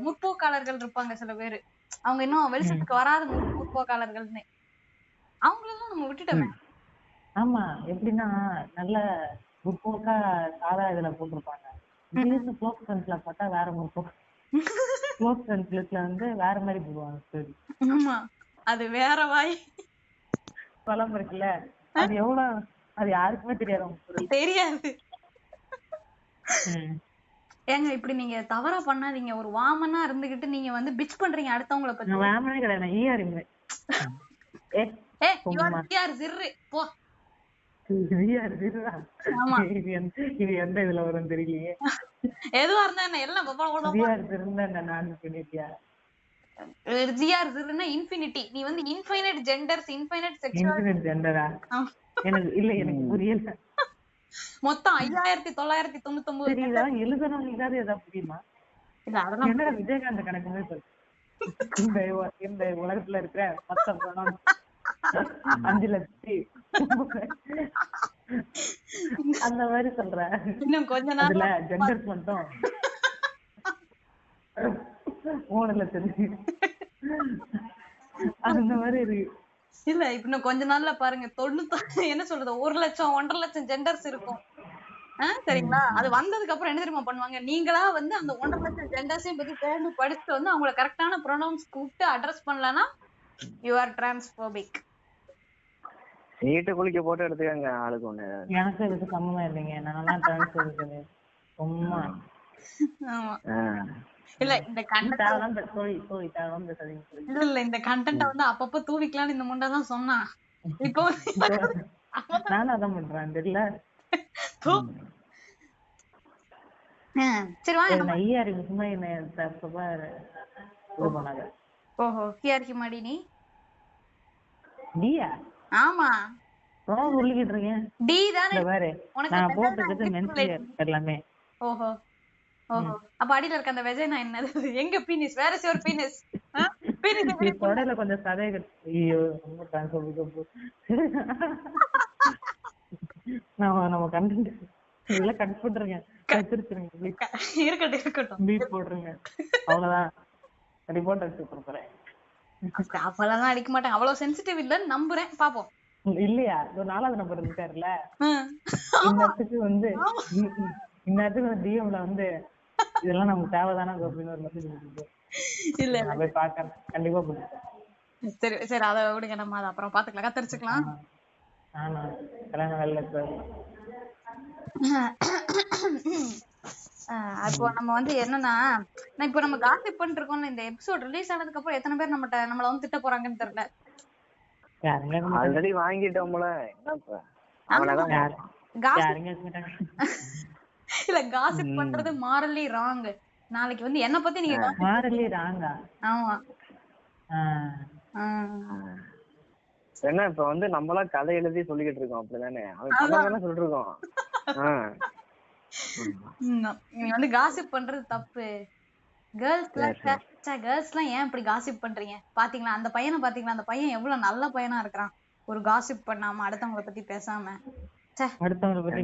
A: முற்போக்காளர்கள் இருப்பாங்க சில பேரு. அவங்க இன்னும் வெளிச்சத்துக்கு வராத முற்- முற்போக்காளர்கள்னு அவங்களெல்லாம் நம்ம விட்டுட்டோமே.
B: ஆமா. எப்படின்னா நல்ல முற்போக்கா சாதா இதுல போட்டிருப்பாங்க. திடீர்னு க்ளோஸ் ஃப்ரெண்ட்ஸ்ல பார்த்தா வேற முற்போக்கு க்ளோஸ் ஃப்ரெண்ட்ஸ் லிஸ்ட்ல வந்து வேற மாதிரி போடுவாங்க. ஸ்டோரி
A: ஆமா. அது வேற வாய்.
B: பழம் இருக்குல்ல. அது எவ்வளவு அது யாருக்குமே தெரியாது.
A: தெரியாது. ஏங்க இப்படி நீங்க தவறா பண்ணாதீங்க. ஒரு வாமனா இருந்துகிட்டு நீங்க வந்து பிச் பண்றீங்க அடுத்தவங்கள பத்தி.
B: வேமனே கிடையாது நான் ஈஆர் ஏ
A: ஏ யார் சிறு போ.
B: ஈஆர்
A: ஆமா.
B: இது எந்த இது எந்த இதுல வரும் தெரியலையே.
A: எதுவா இருந்தா என்ன? எல்லாம் பப்பா
B: ஈஆர் இருந்தா என்ன? நான் பண்ணிட்டியா
A: ஜிஆர் சிறுனா இன்ஃபினிட்டி நீ வந்து இன்ஃபைனைட் ஜெண்டர்ஸ் இன்ஃபைனைட்
B: ஜெண்டரா எனக்கு இல்ல எனக்கு புரியல.
A: மொத்தம் ஐயாயிரத்தி தொள்ளாயிரத்தி தொண்ணூத்தி ஒன்பது
B: எழுதுறவங்களுக்காவது ஏதாவது புரியுமா?
A: இல்ல அதெல்லாம்
B: என்னடா விஜயகாந்த் கணக்கு மாதிரி சொல்லு இந்த இந்த உலகத்துல இருக்கிற மொத்த பணம் அஞ்சு லட்சத்தி அந்த மாதிரி சொல்ற.
A: இன்னும் கொஞ்ச நாள்
B: அதுல ஜெண்டர்ஸ் மட்டும். மூணு லட்சத்தி. அந்த மாதிரி இருக்கு.
A: இல்ல இப்ப இன்னும் கொஞ்ச நாள்ல பாருங்க. தொண்ணூத்தி என்ன சொல்றது? ஒரு லட்சம் ஒன்றரை லட்சம் ஜெண்டர்ஸ் இருக்கும். சரிங்களா? அது வந்ததுக்கு அப்புறம் என்ன தெரியுமா பண்ணுவாங்க? நீங்களா வந்து அந்த ஒன்றரை லட்சம் ஜெண்டர்ஸையும் பத்தி தேர்ந்து படிச்சுட்டு வந்து அவங்கள கரெக்டான ப்ரொனவுன்ஸ் கூப்பிட்டு அட்ரஸ் பண்ணலன்னா யூ ஆர் டிரான்ஸ்போபிக்
C: நீட்டு குளிக்க போட்டு எடுத்துக்கங்க ஆளுக்கு ஒண்ணு.
B: எனக்கு இதுக்கு சம்மந்தம் இல்லைங்க. நான் கிடையாது. சும்மா.
A: ஆமா. இல்ல இந்த. இல்ல இல்ல இந்த கண்டென்ட்ட வந்து அப்பப்ப தூவிக்கலாம்னு இந்த முண்டை தான் சொன்னான் இப்போ
B: நானும் அதான் பண்றேன் தெரியல
A: சரி வாங்க
B: ஈஆர் சும்மா என்ன பண்ணாத.
A: ஓஹோ மாடி நீ?
B: டியா
A: ஆமா.
B: ரொம்ப சொல்லிக்கிட்டு இருக்கேன்.
A: டி தானே
B: பாரு
A: உனக்கு
B: நான் போட்டுக்கிட்டு மென்சியர் எல்லாமே.
A: ஓஹோ. ஓஹோ. அப்ப அடியில இருக்க அந்த வெஜைனா என்னது? எங்க பீனிஸ் வேற சிவர் பீனிஸ் பீனிஸ்
B: தொடையில கொஞ்சம் சதை கட்டு ஐயோ ரொம்ப டிரான்ஸ்ஃபர் நம்ம நம்ம கண்டென்ட் இதெல்லாம் கட் பண்றேங்க வச்சிருச்சுருங்க.
A: இருக்கட்டும் இருக்கட்டும்.
B: பீட் போட்டுருங்க. அவ்வளவுதான். ரிப்போர்ட் அடிச்சு கொடுக்குறேன்.
A: அப்பெல்லாம் அடிக்க மாட்டேன். அவ்வளவு சென்சிட்டிவ் இல்லன்னு நம்புறேன். பாப்போம்.
B: இல்லையா? ஒரு நாலாவது நம்பர் இருக்காருல்ல
A: ம்.
B: இந்நேரத்துக்கு வந்து இந்நேரத்துக்கு வந்து டிஎம்ல வந்து இதெல்லாம் நமக்கு தேவைதானா அப்படின்னு ஒரு மெசேஜ்
A: இல்ல
B: நான் போய் பாக்கறேன் கண்டிப்பா கொடுத்துருக்கேன்
A: சரி சரி அத விடுங்க நம்ம அதை அப்புறம் பாத்துக்கலாம் கத்தரிச்சுக்கலாம்
B: ஆனா கல்யாணம் வேலை
A: அப்போ நம்ம வந்து என்னன்னா நான் இப்போ நம்ம காசிப் பண்ணிட்டு இருக்கோம்ல இந்த எபிசோட் ரிலீஸ் ஆனதுக்கு அப்புறம் எத்தனை பேர் நம்மகிட்ட நம்மள வந்து திட்ட போறாங்கன்னு தெரியல.
C: ஆல்ரெடி வாங்கிட்டோம்ல.
A: இல்ல காசிப் பண்றது மாரலி ராங் நாளைக்கு வந்து என்ன பத்தி நீங்க
B: மாறலி ராங்கா
A: ஆமா.
C: என்ன இப்ப வந்து நம்மளாம் கதை எழுதி சொல்லிக்கிட்டு இருக்கோம் அப்படிதானே? அவன் சொல்லிட்டு இருக்கோம்
A: நீங்க வந்து காசிப் பண்றது தப்பு. கேர்ள்ஸ்லாம் கேர்ள்ஸ் எல்லாம் ஏன் இப்படி காசிப் பண்றீங்க? பாத்தீங்களா? அந்த பையனை பாத்தீங்களா? அந்த பையன் எவ்வளவு நல்ல பையனா இருக்கிறான். ஒரு காசிப் பண்ணாம அடுத்தவங்கள பத்தி பேசாம.
B: அடுத்தவங்களை பத்தி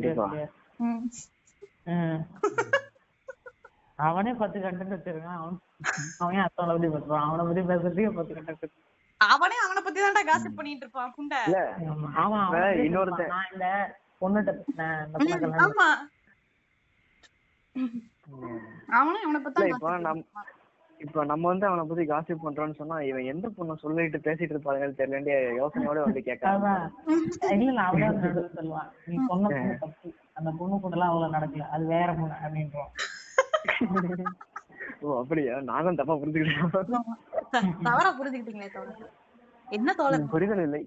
B: அவனே பத்து கண்டென்ட் வச்சிருக்கான். அவன் அவன் அத்தவங்களை பத்தி பேசுறான். அவனை பத்தி பேசுறதுக்கு பத்து கண்டென்ட்
A: அவனே அவனை பத்தி தான்டா காசிப் பண்ணிட்டு இருப்பான் புண்டை
C: இல்ல.
B: அவன். இருப்பான். நான் இந்த பொண்ணுகிட்ட பேசினேன்
A: ஆமா. அவனும் அவனை பத்தி
C: இப்போ நம்ம வந்து அவனை பத்தி காசிப் பண்றோம்னு சொன்னா இவன் எந்த பொண்ணை சொல்லிட்டு பேசிட்டு இருப்பாங்கன்னு தெரியல யோசனையோட வந்து.
B: இல்ல சொல்லுவான் நீ சொன்ன பொண்ணு தப்பு. அந்த பொண்ணு கூட எல்லாம் அவ்வளவு நடக்கல. அது வேற பொண்ணு அப்படின்றான்
C: ஓ அப்படியா? நானும் தப்பா புரிஞ்சுக்கிட்டேன்.
A: தவறா புரிஞ்சுக்கிட்டீங்களே தோழர். என்ன தோழர்?
C: புரிதல் இல்லை.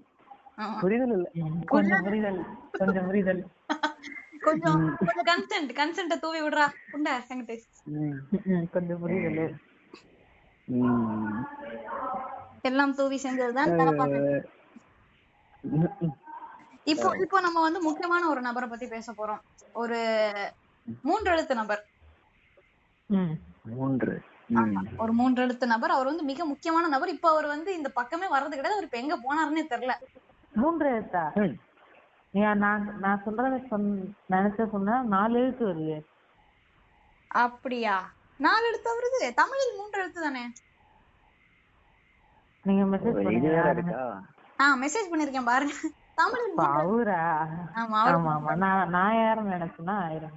C: புரிதல் இல்லை.
B: கொஞ்சம் புரிதல் கொஞ்சம் புரிதல்.
A: கொஞ்சம் கொஞ்சம் கன்சென்ட் கன்சென்ட்ட தூவி விடுறா.
C: ம்,
B: கொஞ்சம் புரிதல்.
A: எல்லாம் தூவி செஞ்சதுதான் இப்போ இப்போ நம்ம வந்து முக்கியமான ஒரு நபரை பத்தி பேச போறோம். ஒரு மூன்று எழுத்து நபர்.
B: ம்.
C: மூன்று. ம்.
A: ஒரு மூன்று எழுத்து நபர். அவர் வந்து மிக முக்கியமான நபர். இப்போ அவர் வந்து இந்த பக்கமே வர்றது கிடையாது. அவர் இப்ப எங்க போனாருன்னே தெரியல.
B: மூன்று எழுத்தா நான் நான் சொல்றத சொன் நினைச்ச சொன்னா நாலு எழுத்து வருது.
A: அப்படியா? நாலு எழுத்து வருது தமிழில் மூன்று எழுத்து தானே?
B: நீங்க மெசேஜ்
A: ஆஹ் மெசேஜ் பண்ணிருக்கேன் பாருங்க. தமிழில்.
B: அவரா
A: ஆமா
B: ஆமா ஆமா. நான் நான் யாரும் நினைச்சேன்னா ஆயிரம்.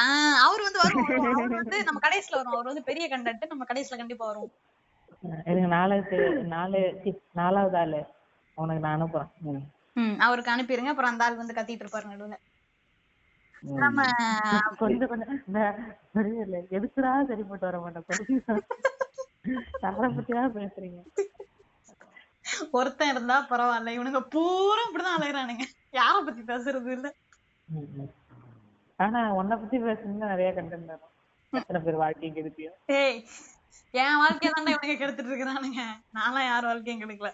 A: ஆஹ் அவர் வந்து வரும் வரும். அவர் வந்து நம்ம கடைசியில வரும் அவர் வந்து பெரிய கண்டன்ட் நம்ம கடைசியில கண்டிப்பா வரும்
B: எனக்கு நாலாவது நாலு நாலாவது ஆளு. உனக்கு நான் அனுப்புறேன்.
A: அவருக்கு அனுப்பிடுங்க அப்புறம் அந்த ஆள் வந்து கத்திட்டு இருப்பாரு நடுவுல. நம்ம
B: கொஞ்சம் கொஞ்சம் எதுக்குடா சரிப்பட்டு வர மாட்டேன் கொஞ்சம் யாரை பத்தியா பேசுறீங்க?
A: ஒருத்தன் இருந்தா பரவாயில்ல. இவனுங்க பூரா இப்படிதான் அலையறானுங்க. யார பத்தி பேசுறது இல்ல.
B: ஆனா உன்னை பத்தி பேசணும்னா நிறைய கண்டென்ட் வரும். எத்தனை பேர் வாழ்க்கையை கெடுப்பியோ.
A: ஏய் என் வாழ்க்கைய தாண்டா இவனுங்க கெடுத்துட்டு இருக்கிறானுங்க. நான்லாம் யார் வாழ்க்கையும் கெடுக்கல.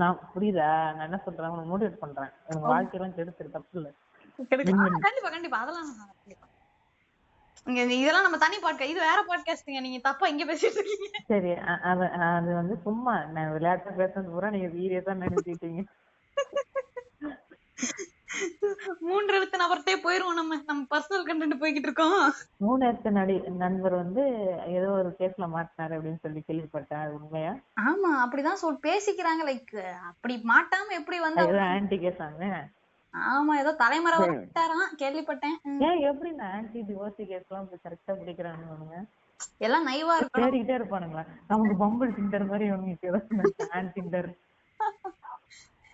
B: நான் புரியுதா? நான் என்ன சொல்றேன்? உனக்கு மோட்டிவேட் பண்றேன். உனக்கு வாழ்க்கையெல்லாம் கெடுத்துரு தப்பு இல்ல.
A: கண்டிப்பா கண்டிப்பா அதெல்லாம் இதெல்லாம் நம்ம தனி பாட்காஸ்ட் இது வேற பாட்காஸ்ட்ங்க நீங்க தப்பா இங்க பேசிட்டு இருக்கீங்க.
B: சரி அது அது வந்து சும்மா நான் விளையாட்டா பேசுறது பூரா நீங்க சீரியஸா நினைச்சிட்டீங்க.
A: மூன்று எழுத்து நபர்த்தே போயிருவோம் நம்ம. நம்ம பர்சனல் கண்டென்ட் போய்கிட்டு இருக்கோம்.
B: மூணு எடுத்த நடி நண்பர் வந்து ஏதோ ஒரு கேஸ்ல மாட்டினாரு அப்படின்னு சொல்லி கேள்விப்பட்டேன். அது உண்மையா?
A: ஆமா அப்படிதான் சொல் பேசிக்கிறாங்க. லைக் அப்படி மாட்டாம எப்படி வந்து
B: ஆன்டி கேஸ்
A: ஆமா ஏதோ தலைமறை விட்டாராம் கேள்விப்பட்டேன்.
B: ஏன் எப்படி இந்த ஆன்டி டிவோர்சி கேஸ் எல்லாம் கரெக்டா பிடிக்கிறானுங்க
A: எல்லாம் நைவா இருக்கணும்.
B: தேடிக்கிட்டே இருப்பானுங்களா? நமக்கு பம்பிள் டிண்டர் மாதிரி இவனுக்கு ஏதோ ஆன்டி டிண்டர்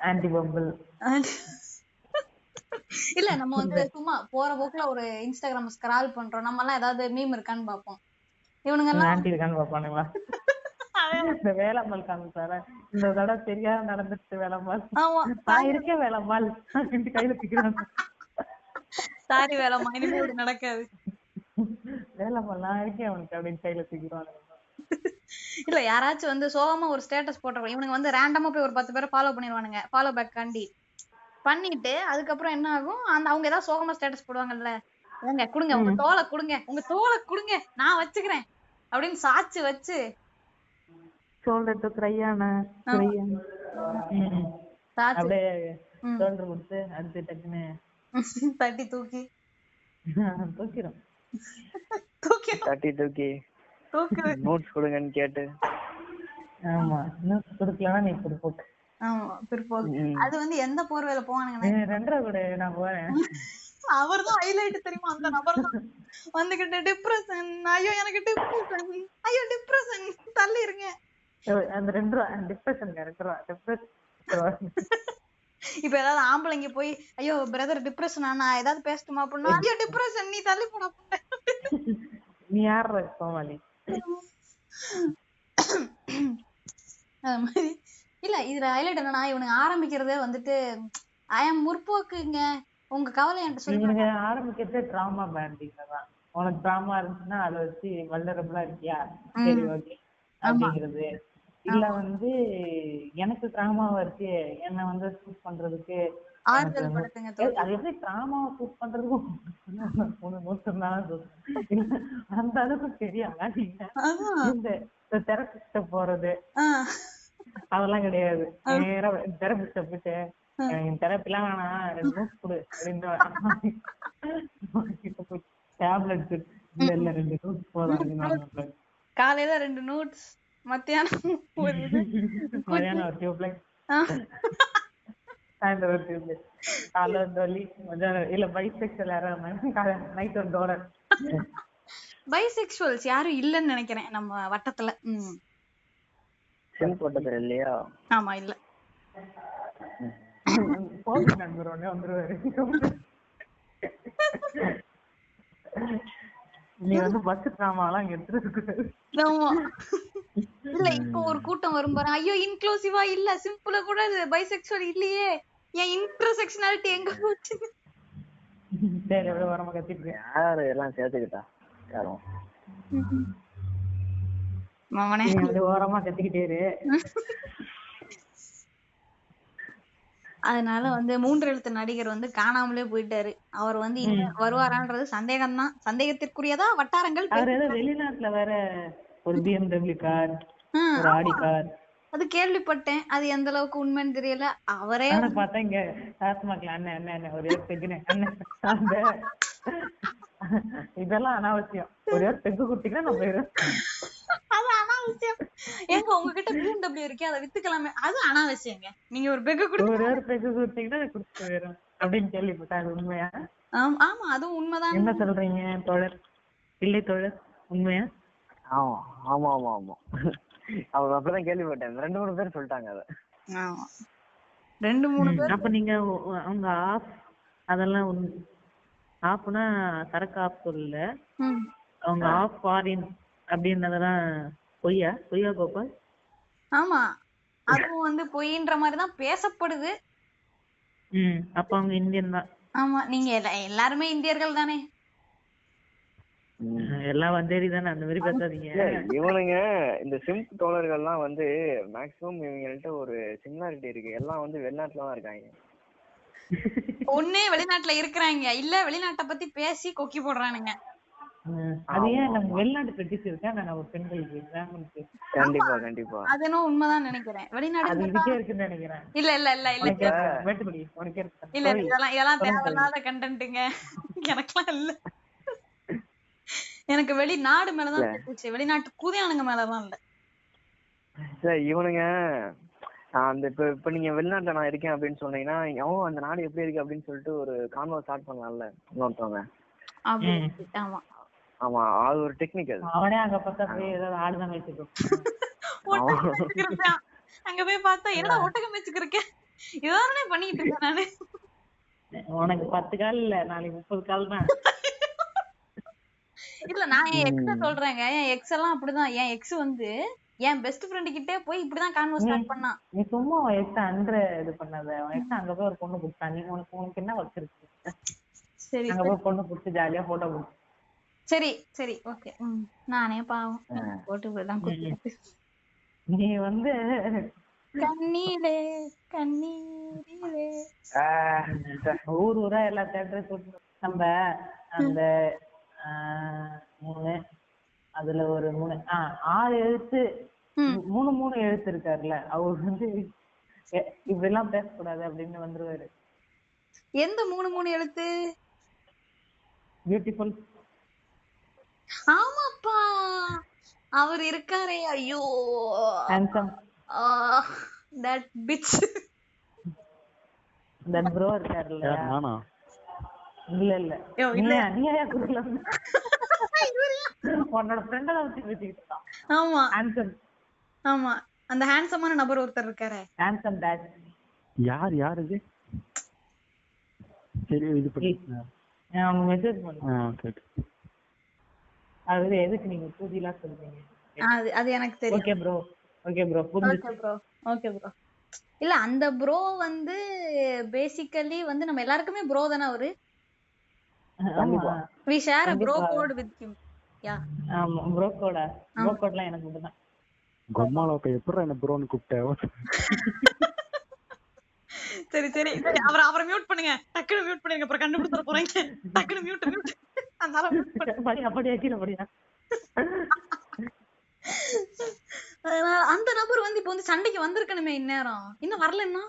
B: ஆன்டி பம்பிள்
A: இல்ல நம்ம வந்து சும்மா போற போக்குல ஒரு இன்ஸ்டாகிராம் ஸ்க்ரால் பண்றோம். நம்ம எல்லாம் ஏதாவது மீம் இருக்கான்னு பாப்போம் இவனுங்க எல்லாம்
B: ஆன்டி இருக்கான்னு பாப்பானுங்களா இந்த வேளாமல் காமிச்சார இந்த தடவை தெரியாத நடந்துச்சு
A: ஆமா
B: நான் இருக்கேன் வேளாமல் அப்படின்ட்டு கையில பிக்கிறான்.
A: சாரி வேலைம்மா இனிமே நடக்காது.
B: வேளாமல் நான் இருக்கேன் அவனுக்கு அப்படின்னு கையில பிக்கிறான்
A: இல்ல யாராச்சும் வந்து சோகமா ஒரு ஸ்டேட்டஸ் போட்டுருவோம் இவனுங்க வந்து ரேண்டமா போய் ஒரு பத்து பேரை ஃபாலோ பண்ணிடுவானுங்க ஃபாலோ பேக் காண்டி. பண்ணிட்டு அதுக்கப்புறம் என்ன ஆகும்? அந்த அவங்க ஏதாவது சோகமா ஸ்டேட்டஸ் போடுவாங்கல்ல. ஏங்க குடுங்க உங்க தோலை குடுங்க உங்க தோலை குடுங்க நான் வச்சுக்கிறேன். அப்படின்னு சாச்சு வச்சு
B: ஷோல்டர் டு கிரையான
A: சாச்சு
B: அப்படியே. ஷோல்டர் கொடுத்து அடுத்து டக்குன்னு
A: தட்டி தூக்கி.
B: தூக்கிடும்
A: தூக்கி
C: தட்டி தூக்கி.
A: தூக்கு.
C: நோட்ஸ் கொடுங்கன்னு கேட்டு.
B: ஆமா. இன்னும் கொடுக்கலன்னா நீ போட்டு.
A: ஆமா பிற்போக்கு. அது வந்து எந்த போர்வையில போவானுங்கன்னா
B: நீ ரெண்டரை கூட நான் போறேன்.
A: அவர்தான் ஹைலைட் தெரியுமா? அந்த நபர் தான் வந்துகிட்டு டிப்ரெஷன் ஐயோ எனக்கு டிப்ரெஷன் ஐயோ டிப்ரெஷன் தள்ளி இருங்க
B: அந்த ரெண்டு ரூபா டிப்ரெஷன் ரெண்டு ரூபா டிப்ரெஷன்
A: இப்ப ஏதாவது ஆம்பளைங்க போய் ஐயோ பிரதர் டிப்ரெஷன் நான் ஏதாவது பேசட்டுமா அப்படின்னா ஐயோ டிப்ரெஷன் நீ தள்ளி போட
B: நீ யார் கோமாளி
A: அது மாதிரி. இல்ல இதுல ஹைலைட் என்னன்னா இவனுங்க ஆரம்பிக்கிறதே வந்துட்டு ஐயம் முற்போக்குங்க. உங்க கவலை என்கிட்ட சொல்லி
B: இவனுங்க ஆரம்பிக்கிறது டிராமா பேண்டிங்ல தான். உனக்கு டிராமா இருந்துச்சுன்னா அதை வச்சு வல்லரபுளா இருக்கியா? சரி ஓகே அப்படிங்கிறது. இல்ல வந்து எனக்கு டிராமாவா இருக்கு என்ன வந்து ஷூட் பண்றதுக்கு
A: ஆறுதல் படுத்துங்க
B: அது எப்படி டிராமாவை ஷூட் பண்றதுக்கு மூணு நிமிஷம் தான் சொல்றேன். இல்ல, அந்த அளவுக்கு நீங்க
A: அதான்
B: இந்த தெரபிஸ்ட போறது. அதெல்லாம் கிடையாது. நேரா தெரபிஸ்ட போயிட்டு எனக்கு தெரப்பிலாம் வேணாம் ரெண்டு நோட்ஸ் கொடு அப்படின்னு டேப்லெட் இல்ல இல்ல ரெண்டு நோட்ஸ் போதும்
A: காலையில ரெண்டு நோட்ஸ். மத்தியானம் ஒரு
B: ஒரு டியூப்லைட்
A: ஆ,
B: சாயந்தரம் ஒரு டியூப்லைட் காலைல ஒரு டொல்லி மத்தியானம் இல்ல பைசெக்ஷல் யாராவது நைட் ஒரு டோலர்
A: பைசெக்சுவல்ஸ் யாரும் இல்லைன்னு நினைக்கிறேன் நம்ம வட்டத்துல. ம்.
C: சிம் போட்டது இல்லையா?
A: ஆமா இல்ல.
B: போலீஸ் நண்பர் உடனே வந்துருவாரு. நீ வந்து பஸ் இங்க எடுத்துட்டு கூடாது
A: ஆமா. இல்ல இப்போ ஒரு கூட்டம் வரும் பாரு. ஐயோ இன்க்ளூசிவா இல்ல சிம்பிளா கூட பைசெக்சுவல் இல்லையே. என் இன்டர்செக்ஷனாலிட்டி எங்க போச்சு?
B: சரி எவ்வளவு வரமா கத்திட்டு
C: யாரு எல்லாம் சேர்த்துக்கிட்டா? யாரும்.
A: மாமனே.
B: அப்படியே ஓரமா கத்திக்கிட்டே இரு.
A: அதனால வந்து மூன்று எழுத்து நடிகர் வந்து காணாமலே போயிட்டாரு. அவர் வந்து இன்னும் வருவாரான்றது சந்தேகம்தான். சந்தேகத்திற்குரியதா வட்டாரங்கள் பே-
B: அவர் ஏதோ வெளிநாட்டுல வேற ஒரு பிஎம்டபிள்யூ கார் ஆடி கார்.
A: அது கேள்விப்பட்டேன். அது எந்த அளவுக்கு உண்மைன்னு தெரியல. அவரே
B: பார்த்தா இங்க டாஸ்மாக்ல அண்ணன் அண்ணன் அண்ணன் ஒரே பெக்குன்னு அண்ணன் இதெல்லாம் அனாவசியம். ஒரே நம்ம போயிடும்
A: அது அனாவசியம் ஏங்க உங்ககிட்ட பிஎம்டபிள்யூ இருக்கே அதை வித்துக்கலாமே. அது அனாவசியங்க. நீங்க ஒரு பெக்க கொடுத்து
B: ஒரே பெக்கு குடிச்சு போயிடும் அப்படின்னு கேள்விப்பட்டேன். அது உண்மையா?
A: ஆம், அதுவும் உண்மைதான்
B: என்ன சொல்றீங்க தோழர்? இல்லை தோழர் உண்மையா?
C: ஆமா ஆமா ஆமா ஆமா. அவங்க அப்பதான் கேள்விப்பட்டேன். ரெண்டு மூணு பேர் சொல்லிட்டாங்க அதை.
A: ஆமா. ரெண்டு மூணு பேர்
B: அப்ப நீங்க அவங்க ஆஃப் அதெல்லாம் ஆஃப்னா சரக்கு ஆஃப் சொல்லல. அவங்க ஆஃப் ஃபாரின் அப்படின்னதெல்லாம் பொய்யா? பொய்யா கோபால்?
A: ஆமா. அதுவும் வந்து பொய்ன்ற மாதிரி தான் பேசப்படுது.
B: ம். அப்ப அவங்க இந்தியன் தான்.
A: ஆமா. நீங்க எல்லா- எல்லாருமே இந்தியர்கள் தானே?
B: எல்லாம் வந்தேரி தானே? அந்த மாதிரி பேசாதீங்க.
C: இவனுங்க இந்த சிம் தோழர்கள்லாம் வந்து மேக்ஸிமம் இவங்கள்ட்ட ஒரு சிமிலாரிட்டி இருக்கு. எல்லாம் வந்து வெளிநாட்டுல தான் இருக்காங்க.
A: ஒண்ணே வெளிநாட்டுல இருக்கிறாங்க. இல்ல வெளிநாட்டை பத்தி பேசி கொக்கி போடுறானுங்க.
B: அது ஏன் நம்ம வெளிநாட்டு பெட்டிஸ் இருக்கா நான் ஒரு பெண்களுக்கு கிராமத்துக்கு
C: கண்டிப்பா கண்டிப்பா.
A: அது என்ன உண்மைதான் நினைக்கிறேன். வெளிநாடு
B: அது இதுக்கே இருக்குன்னு நினைக்கிறேன்.
A: இல்ல இல்ல இல்ல இல்ல.
B: உனக்கே இருக்கு.
A: இல்ல இதெல்லாம் இதெல்லாம் தேவையில்லாத கண்டென்ட்டுங்க எனக்கெல்லாம் இல்ல. எனக்கு வெளிநாடு மேலதான் இருந்துச்சு வெளிநாட்டு கூதியானுங்க மேலதான் இல்ல.
C: சார் இவனுங்க நான் அந்த இப்ப இப்ப நீங்க வெளிநாட்டுல நான் இருக்கேன் அப்படின்னு சொன்னீங்கன்னா அவன் அந்த நாடு எப்படி இருக்கு அப்படின்னு சொல்லிட்டு ஒரு கான்வா ஸ்டார்ட் பண்ணலாம்ல இன்னொருத்தவங்க.
A: ஆமா.
C: ஆமா அது ஒரு டெக்னிக் அது.
B: அவனே அங்க பார்த்தா போய் ஏதாவது ஆடுதான்
A: மேய்ச்சிக்கிருக்கான். அங்க போய் பார்த்தா என்னடா ஒட்டகம் வச்சுக்கிருக்கேன் இதானே பண்ணிட்டு இருக்கேன் நானு.
B: உனக்கு பத்து கால் இல்ல நாளைக்கு முப்பது கால் தான்.
A: இல்ல நான் என் எக்ஸ சொல்றேங்க. என் எக்ஸ் எல்லாம் அப்படிதான். என் எக்ஸ் வந்து என் பெஸ்ட் ஃப்ரெண்ட் கிட்டே போய் இப்படிதான் கான்வர்ஸ் ஸ்டார்ட் பண்ணான்.
B: நீ சும்மா எக்ஸ அன்ற இது பண்ணாத. எக்ஸ அங்க போய் ஒரு பொண்ணு கொடுத்தா நீ உனக்கு உனக்கு என்ன ஒர்க் இருக்கு?
A: சரி
B: அங்க போய் பொண்ணு பிடிச்சி ஜாலியா போட்டோ கொடுத்து
A: சரி சரி ஓகே நானே பாவம். போட்டு இப்படிதான் கொடுத்து
B: நீ வந்து
A: கண்ணீரே கண்ணீரே.
B: ஊர் ஊரா எல்லா தேட்டரும் கூட்டு நம்ம அந்த மூணு அதுல ஒரு மூணு ஆஹ் ஆறு எழுத்து. மூணு மூணு எழுத்து இருக்காருல்ல அவர் வந்து இப்படி எல்லாம் பேசக்கூடாது அப்படின்னு வந்துருவாரு.
A: எந்த மூணு மூணு எழுத்து?
B: பியூட்டிஃபுல்
A: ஆமாப்பா. அவர் இருக்காரே ஐயோ.
B: Handsome
A: that bitch
B: that bro இருக்காருல்ல
D: நானா?
B: இல்ல இல்ல.
A: இல்ல.
B: நீயா நீயா குடுக்கல? உன்னோட ஃப்ரெண்ட வச்சு பேசிக்கிட்டு இருக்கான்.
A: ஆமா.
B: ஹேண்ட்ஸம்
A: ஆமா. அந்த ஹேண்ட்ஸமான நபர் ஒருத்தர் இருக்காரே.
B: ஹேண்ட்ஸம் டேட்
D: யார் யார் இது? சரி இது பண்ணி.
B: மெசேஜ்
D: ஓகே ஓகே
B: அது எதுக்கு நீங்க பூஜிலாம் சொல்றீங்க?
A: அது அது எனக்கு தெரியும்.
B: Okay bro okay bro
A: okay bro okay bro இல்ல அந்த ப்ரோ வந்து பேசிக்கலி வந்து நம்ம எல்லாருக்குமே ப்ரோ தானே அவரு?
B: ஆமா.
A: We share bro. Code with him yeah
B: ஆமா ப்ரோ கோடா ப்ரோ கோட்லாம் எனக்கு மட்டும்தான்.
D: கொம்மால இப்ப எப்படி என்ன ப்ரோன்னு கூப்பிட்டேன்
A: சரி சரி. சரி அவரை அவரை மியூட் பண்ணுங்க. டக்குனு மியூட் பண்ணுங்க அப்புறம் கண்டுபிடிச்சிட போறீங்க டக்குனு மியூட் மியூட் அதனால mute பண்ணுங்க.
B: படியா படியா கீழே படியா
A: அதனால அந்த நபர் வந்து இப்ப வந்து சண்டைக்கு வந்திருக்கணுமே இந்நேரம். இன்னும் வரலன்னா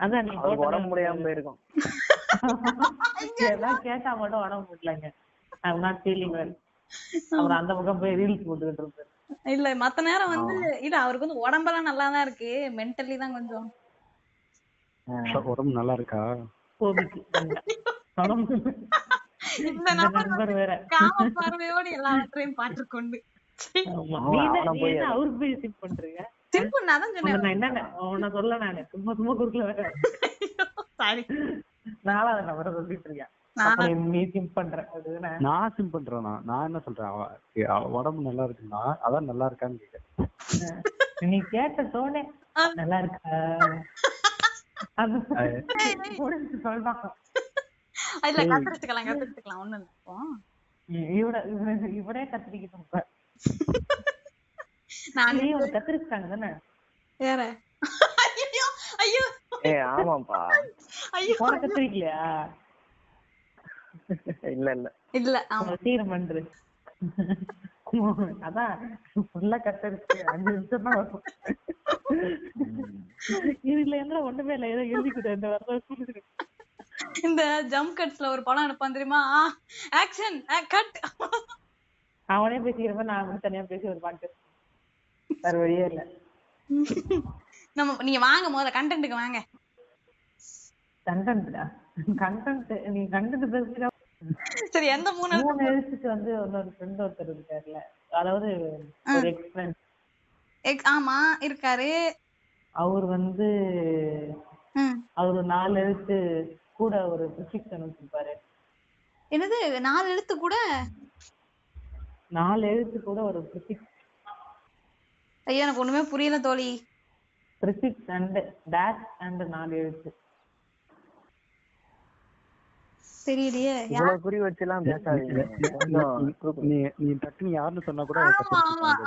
B: அதான் நீ
C: உடம்பு முடியாம போயிருக்கும்.
B: எல்லாம் கேட்டா மட்டும் உடம்பு முடியலங்க. ஐம் நாட் ஃபீலிங் வெல் அப்புறம் அந்த பக்கம் போய் ரீல்ஸ் போட்டுக்கிட்டு இருப்பாரு.
A: இல்ல மத்த நேரம் வந்து இல்ல அவருக்கு வந்து உடம்பெல்லாம் நல்லா தான் இருக்கு. மென்டலி தான் கொஞ்சம்.
D: உடம்பு நல்லா இருக்கா?
B: கோபிக்கு.
A: இந்த நபர்
B: வேற.
A: காம பார்வையோடு எல்லாவற்றையும்
B: என்ன அவருக்கு போய் சிப் பண்றீங்க
A: சிம்பிள் நான் தான்
B: உன்னை
A: சொன்னேன்.
B: சொல்ல நானு. சும்மா சும்மா குறுக்கல வேற.
A: சாரி
B: நாலாவது சொல்லிட்டு இருக்கேன். நீ- சிம் பண்ற.
D: நான் சிம் பண்றேனா? நான் என்ன சொல்றேன்? அவ அவ உடம்பு நல்லா இருக்குன்னா அதான் நல்லா இருக்கான்னு கேட்டேன்.
B: நீ கேட்ட தோணே நல்லா இருக்கா? அது சொல்றான்.
A: இல்ல கத்தரிச்சுக்கலாம் கத்தரிச்சுக்கலாம் ஒண்ணு.
B: இவட இவட- கத்திரிக்கிட்டு இருப்ப
A: நான்
B: நீ ஒரு கத்திரிச்சிட்டாங்க தானே?
A: வேற. ஐயோ ஐயோ.
C: ஏ ஆமாப்பா
A: ஐயோ.
B: போன கத்திரிக்கலையா
C: இல்ல இல்ல.
A: இல்ல ஆமா.
B: சீரம் பண்று. அதான் ஃபுல்லா கத்தரிச்சு அஞ்சு நிமிஷம் தான் வரும். இதுல என்ன ஒண்ணுமே இல்ல. ஏதோ எழுதிக்கிட்டேன் இந்த வருஷம் சொல்லிட்டு
A: இந்த ஜம்ப் கட்ஸ்ல ஒரு படம் எடுப்பான் தெரியுமா? ஆக்ஷன் கட்
B: அவனே பேசிக்கிறப்ப நான் மட்டும் தனியா பேசி ஒரு பாட்டு. வேற வழியே இல்ல.
A: நம்ம நீங்க வாங்க முதல்ல கண்டென்ட்டுக்கு வாங்க.
B: கண்டென்ட்டா கண்டென்ட் நீ கண்டென்ட் பேசுறா
A: சரி எந்த மூணு
B: மூணு எழுத்துக்கு வந்து இன்னொரு ஃப்ரெண்ட் ஒருத்தர் இருக்காருல்ல. அதாவது ஒரு எக்ஸ் ஃப்ரெண்ட்
A: ஆமா இருக்காரு.
B: அவர் வந்து. அவர் நாலு எழுத்து கூட ஒரு ப்ரிஃபிக்ஷன் வச்சிருப்பாரு
A: என்னது நாலு எழுத்து கூட?
B: நாலு எழுத்து கூட ஒரு ப்ரிஃபிக்ஸ்
A: ஐயோ எனக்கு ஒண்ணுமே புரியல தோழி.
B: ப்ரிஃபிக்ஸ் அண்ட் டேஷ் அண்ட் நாலு எழுத்து.
A: தெரியலையே.
C: இவ்வளவு குறி வச்சு எல்லாம் பேசாதீங்க.
D: நீ நீ டக்குன்னு யாருன்னு சொன்னா கூட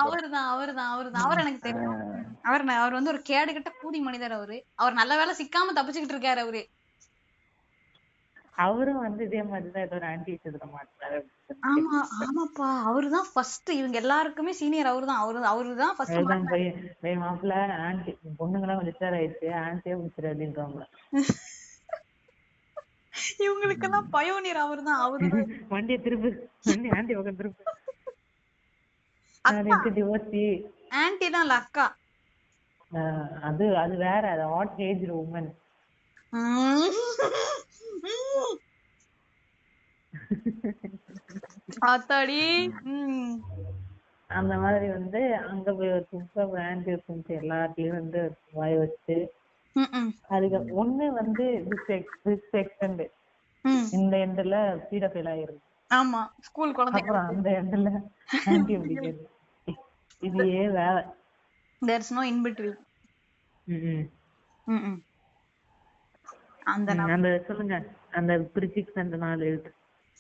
A: அவர்தான் அவர்தான் அவர்தான். அவர் எனக்கு தெரியும். அவர் அவர் வந்து ஒரு கேடுகட்ட கூதி மனிதர் அவரு. அவர் நல்ல வேளை சிக்காம தப்பிச்சுக்கிட்டு இருக்காரு அவரு.
B: அவரும் வந்து இதே மாதிரிதான் ஏதோ ஒரு ஆன்டி வச்சிருக்க மாட்டாரு
A: ஆமா ஆமாப்பா. அவருதான் ஃபர்ஸ்ட் இவங்க எல்லாருக்குமே சீனியர் அவர்தான். அவரு அவருதான் ஃபர்ஸ்ட்
B: போய் போய் மாப்பிள்ள ஆன்டி பொண்ணுங்களாம் உஷார் ஆயிடுச்சு. ஆன்டியே பிடிச்சிரு அப்படின்றாங்க
A: இவங்களுக்கெல்லாம் பயோனியர் அவர்தான். அவருதான்.
B: வண்டியை திருப்பு. வண்டி ஆன்டி பக்கம் திருப்பு.
A: ஆன்டி தான் அக்கா?
B: அது அது வேற. அது வாட் ஏஜ் உமன்
A: உம். உம். ஆத்தாடி
B: அந்த மாதிரி வந்து அங்க போய் ஒரு ஒரு ஆன்டி இருக்கும் எல்லாத்தையும் வந்து வாய வச்சு. அதுக்கு ஒண்ணு வந்து எக்ஸ்டெண்ட். இந்த எண்ட்ல பீட ஃபெயில் ஆயிருது
A: ஆமா ஸ்கூல் குழந்தை
B: அப்புறம் அந்த எண்ட்ல ஆன்டி பிடிக்கிறது இது ஏ வேலை
A: தேர்ஸ் நோ இன் பிட்வீன்
B: ம், ம். ம், அந்த சொல்லுங்க. அந்த பிரிசிக்ஸ் அந்த நாலு எழுத்து.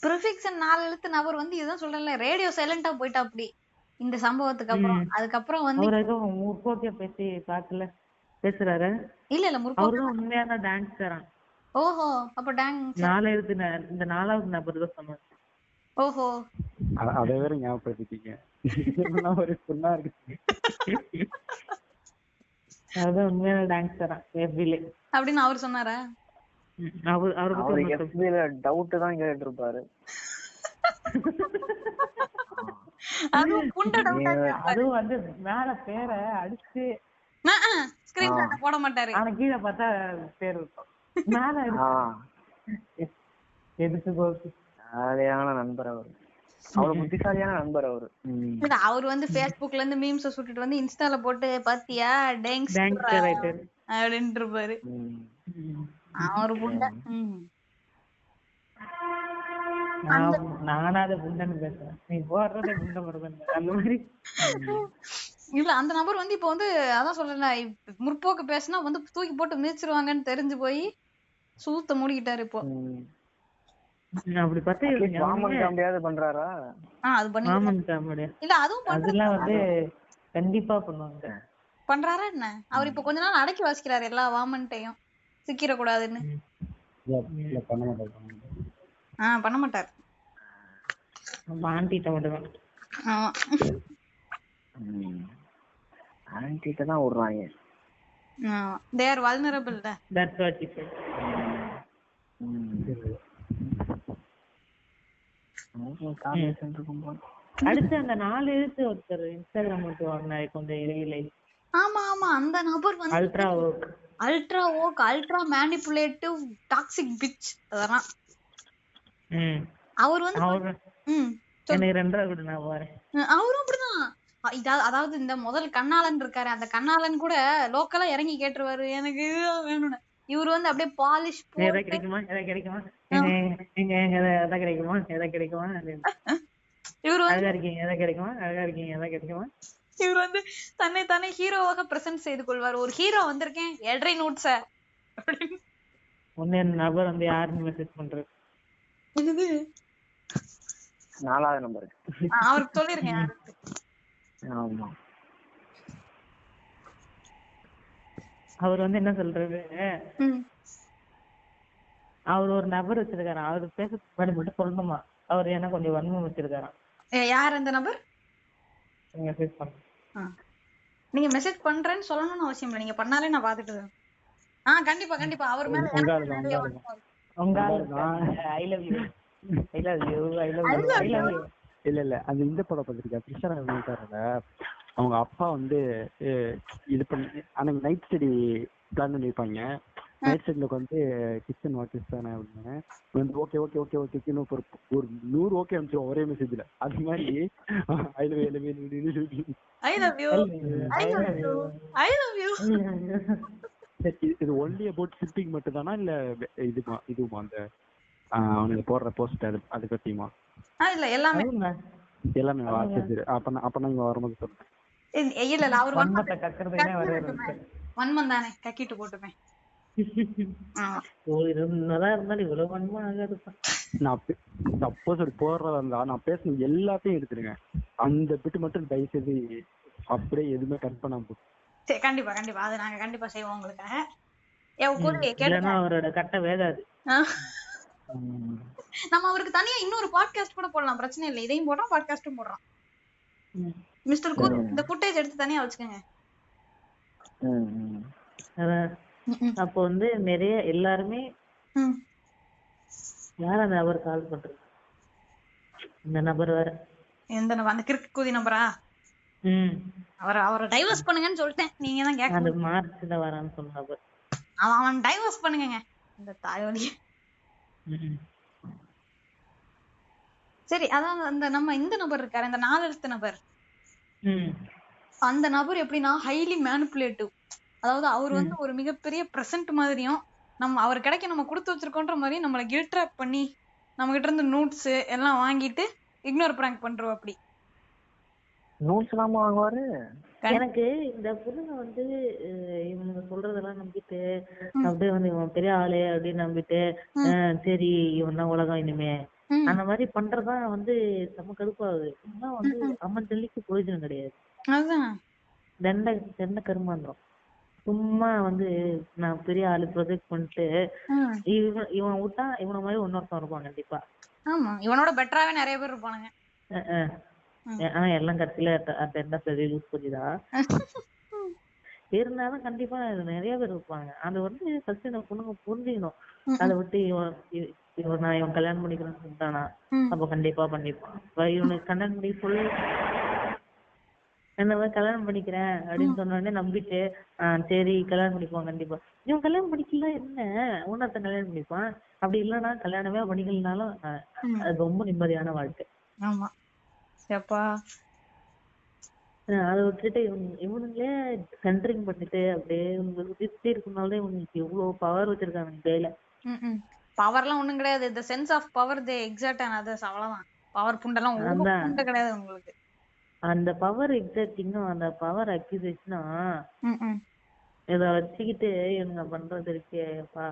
A: ப்ரிஃபிக்ஸ் நாலு எழுத்து நபர் வந்து இதுதான் சொல்றேன்ல ரேடியோ சைலண்டா போயிட்டா அப்படி. இந்த சம்பவத்துக்கு அப்புறம். அதுக்கப்புறம் வந்து
B: அவர் ஏதோ முற்போக்கிய பேசி பாக்கல பேசுறாரு.
A: இல்ல இல்ல முற்போக்கு
B: அவருதான் உண்மையான டான்ஸ் தரான்
A: ஓஹோ அப்ப டேங்
B: நாலு எழுத்து இந்த நாலாவது நபர் தான் சொன்னாங்க
A: ஓஹோ.
D: அதை வேற ஞாபகப்படுத்திட்டீங்க. ஒரு பொண்ணா இருக்கு
B: அதுதான் உண்மையான டான்ஸ் தரான் எஃபிலே.
A: அப்படின்னு அவர் சொன்னாரா?
B: அவர்.
C: எஃபில டவுட் தான் கேட்டு இருப்பாரு
A: அதுவும்
B: வந்து மேல பேரை அடிச்சு
A: ஸ்கிரீன்ஷாட் போட மாட்டாரு.
B: ஆனா கீழே பார்த்தா பேர் இருக்கும். மேல எதுக்கு
C: ஜாலியான நண்பர் அவரு. அவ்வளவு புத்திசாலியான நண்பர் அவரு.
A: அவர் வந்து Facebookல இருந்து மீம்ஸ் சுட்டுட்டு வந்து இன்ஸ்டால போட்டு பாத்தியா
B: ரைட்டர்
A: அப்படின்ட்டு இருப்பாரு. அவர் புண்ட. ம்.
B: நான் நானாத புண்டன்னு பேசுறேன். நீ போடுறதே புண்ட மருதன் அந்த மாதிரி.
A: இல்ல அந்த நபர் வந்து இப்போ வந்து அதான் சொல்றேன்ல இப்ப முற்போக்கு பேசினா வந்து தூக்கி போட்டு மிதிச்சிருவாங்கன்னு தெரிஞ்சு போய் சூத்த மூடிக்கிட்டாரு இப்போ.
B: அப்படி பார்த்தா
C: பண்றாரா?
A: ஆஹ் அது பண்ணி இல்ல அதுவும்
B: அதெல்லாம் வந்து கண்டிப்பா பண்ணுவாங்க.
A: பண்றாரா என்ன? அவர் இப்ப கொஞ்ச நாள் அடக்கி வாசிக்கிறாரு எல்லா வாமன்ட்டையும் சிக்கிர கூடாதுன்னு
D: இல்ல இல்ல பண்ண மாட்டேன்
A: ஆஹ் பண்ண மாட்டார்.
B: ஆண்டிட்ட மட்டும்தான்
A: ஆமா.
C: ஆன்டிட்ட தான் விடுறாங்க.
A: They are vulnerable
B: that's what it அடுத்து அந்த நாலு எழுத்து ஒருத்தர் இன்ஸ்டாகிராம் மட்டும் வாங்கினாரு கொஞ்சம் இடையில.
A: ஆமா ஆமா அந்த நபர் வந்து
B: ultra work
A: ultra woke ultra manipulative toxic bitch அதெல்லாம். அவர் வந்து அவரும் அப்படிதான். அதாவது இந்த முதல் கண்ணாளன் இருக்காரு. அந்த கண்ணாளன் கூட லோக்கலா இறங்கி கேட்டுருவாரு. எனக்கு வேணும்னு. இவர் வந்து அப்படியே பாலிஷ்
B: கிடைக்குமா? எதை கிடைக்குமா? கிடைக்குமா? கிடைக்குமா.
A: இவர் வந்து
B: அழகா இருக்கீங்க. எதை கிடைக்குமா? அழகா இருக்கீங்க. எதை கிடைக்குமா?
A: இவர் வந்து தன்னை தானே ஹீரோவாக பிரசன்ட் செய்து கொள்வார். ஒரு ஹீரோ வந்திருக்கேன் எட்ரை நோட்ஸ அப்படின்னு.
B: ஒன்னு அந்த நபர் வந்து யாருன்னு மெசேஜ் பண்றது?
A: என்னது?
C: நாலாவது நம்பர்
A: அவருக்கு சொல்லிருங்க. யாருக்கு
C: ஆமா.
B: அவர் வந்து என்ன சொல்றது?
A: ம்.
B: அவர் ஒரு நபர் வச்சிருக்காரு அவர் பேச முன்னாடி மட்டும் சொல்லணுமா? அவர் ஏன்னா கொஞ்சம் வன்மம் வச்சிருக்காராம்.
A: யார் அந்த நபர்?
B: மெசேஜ் பண்ண
A: ஆ. நீங்க மெசேஜ் பண்றேன்னு சொல்லணும்னு அவசியம் இல்லை. நீங்க பண்ணாலே நான் பாத்துட்டு. ஆ கண்டிப்பா கண்டிப்பா. அவர் மேல
B: I love you I love you I love you I love you
D: இல்ல இல்ல. அந்த இந்த படம் பார்த்திருக்கேன். பிக்சர் இருக்காருல்ல. அவங்க அப்பா வந்து இது பண்ணி அன்னைக்கு நைட் ஸ்டடி பிளான் பண்ணிருப்பாங்க. நைட் ஸ்டடில வந்து கிச்சன் வா கிஸ் தானே அப்படின்னு. வந்து ஓகே ஓகே ஓகே ஓகே ஒரு ஒரு நூறு ஓகே அனுப்பிச்சிடும் ஒரே மெசேஜ்ல அது மாதிரி I love I love
A: you. I love you.
D: இது ஒன்லி அபவுட் சிப்பிங் மட்டும் தானா இல்ல இதுமா இதுமா அந்த அவனுக்கு போடுற போஸ்ட் அது அது பத்தியுமா?
A: இல்ல எல்லாமே.
D: எல்லாமே அப்ப அப்ப நான் இங்க வரும்போது சொல்றேன்.
A: இல்ல இல்ல அவர்
B: வர
A: வன்மம் தானே கக்கிட்டு
B: இது என்னதான் இருந்தாலும் இவ்வளவு வன்மம் ஆகாதுப்பா.
D: நான் சப்போஸ் ஒரு போடுறதா இருந்தா நான் பேசின எல்லாத்தையும் எடுத்துருங்க அந்த பிட்டு மட்டும் தயவு செய்து அப்படியே எதுவுமே கட் பண்ணாம போ.
A: சரி கண்டிப்பா கண்டிப்பா. அது நாங்க கண்டிப்பா செய்வோம் உங்களுக்காக
B: அவரோட கட்டை வேகாது.
A: நம்ம அவருக்கு தனியா இன்னொரு பாட்காஸ்ட் கூட போடலாம். பிரச்சனை இல்லை. இதையும் போடுறோம் பாட்காஸ்டும் போடுறோம். மிஸ்டர் கூர் இந்த ஃபுட்டேஜ் எடுத்து தனியா வச்சுக்கோங்க.
B: அப்போ வந்து நிறைய எல்லாருமே. யார் அந்த நபர் கால் பண்றது? இந்த நபர் வேற.
A: எந்த நபர்? அந்த கிறுக்கு கூதி நம்பரா
B: ம்.
A: அவரை அவரை டைவர்ஸ் பண்ணுங்கன்னு சொல்லிட்டேன். நீங்க தான் கேட்க
B: அந்த மார்ச்ல வரான்னு சொன்ன நபர்.
A: அவன் அவன் டைவர்ஸ் பண்ணுங்கங்க. இந்த தாயோலி
B: ம்.
A: சரி அதான் அந்த நம்ம இந்த நபர் இருக்காரு இந்த நாலு எழுத்து நபர் அந்த நபர் எப்படின்னா ஹைலி மேனிப்புலேட்டிவ் அதாவது அவர் வந்து ஒரு மிகப்பெரிய பிரசன்ட் மாதிரியும் நம்ம அவர் கிடைக்க நம்ம கொடுத்து வச்சிருக்கோன்ற மாதிரியும் நம்மளை கில் ட்ராப் பண்ணி நம்ம கிட்ட இருந்து நோட்ஸ் எல்லாம் வாங்கிட்டு இக்னோர் பிராங்க் பண்றோம் அப்படி.
C: நோட்ஸ் இல்லாம வாங்குவாரு?
B: எனக்கு இந்த பொண்ணுங்க வந்து அஹ், இவனுங்க சொல்றதெல்லாம் நம்பிட்டு அப்படியே வந்து இவன் பெரிய ஆளு அப்படின்னு நம்பிட்டு சரி இவன் தான் உலகம் இனிமே. அந்த மாதிரி பண்றதுதான் வந்து செம கடுப்பாகுது. வந்து அம்மன் ஜல்லிக்கு பிரயோஜனம் கிடையாது.
A: அதான்.
B: தண்ட தண்ட கருமாந்திரம். சும்மா வந்து நான் பெரிய ஆளு ப்ரொஜெக்ட் பண்ணிட்டு. இவன் இவன் விட்டா இவன மாதிரி இன்னொருத்தன் இருப்பான் கண்டிப்பா.
A: ஆமா இவனோட பெட்டராவே நிறைய பேர் இருப்பானுங்க.
B: அஹ். ஆனா எல்லாம் கடைசியில என்ன சரி லூஸ் பண்ணிதா இருந்தாலும் கண்டிப்பா நிறைய பேர் இருப்பாங்க. அது வந்து ஃபர்ஸ்ட் இந்த பொண்ணுங்க புரிஞ்சுக்கணும். அதை விட்டு இவன் இவன் நான் இவன் கல்யாணம் பண்ணிக்கிறேன்னு சொல்லிட்டானா. அப்ப கண்டிப்பா பண்ணிப்பான். இவனுக்கு கல்யாணம் பண்ணி சொல்லு என்ன மாதிரி கல்யாணம் பண்ணிக்கிறேன் அப்படின்னு சொன்ன உடனே நம்பிட்டு ஆஹ் சரி கல்யாணம் பண்ணிக்குவான் கண்டிப்பா. இவன் கல்யாணம் பண்ணிக்கல என்ன? உன்னத்த கல்யாணம் பண்ணிப்பான்? அப்படி இல்லைன்னா கல்யாணமே பண்ணிக்கலனாலும். அது ரொம்ப நிம்மதியான வாழ்க்கை.
A: ஆமா.
B: அதை விட்டுட்டு இவனு- இவனுங்களே சென்டரிங் பண்ணிட்டு அப்படியே இவனுங்க சுத்தி இருக்கனால இவனுக்கு இவ்வளவு பவர் வச்சிருக்காங்க கையில.
A: பவர்லாம் ஒண்ணும் கிடையாது. இந்த sense of power they exact others அவ்வளவுதான். பவர் புண்டெல்லாம். புண்டை கிடையாது உங்களுக்கு.
B: அந்த பவர் எக்ஸாக்டிங்கும் அந்த பவர் அக்யூசேஷனும். இத வச்சுக்கிட்டு இவனுங்க பண்றது இருக்கே அப்பா.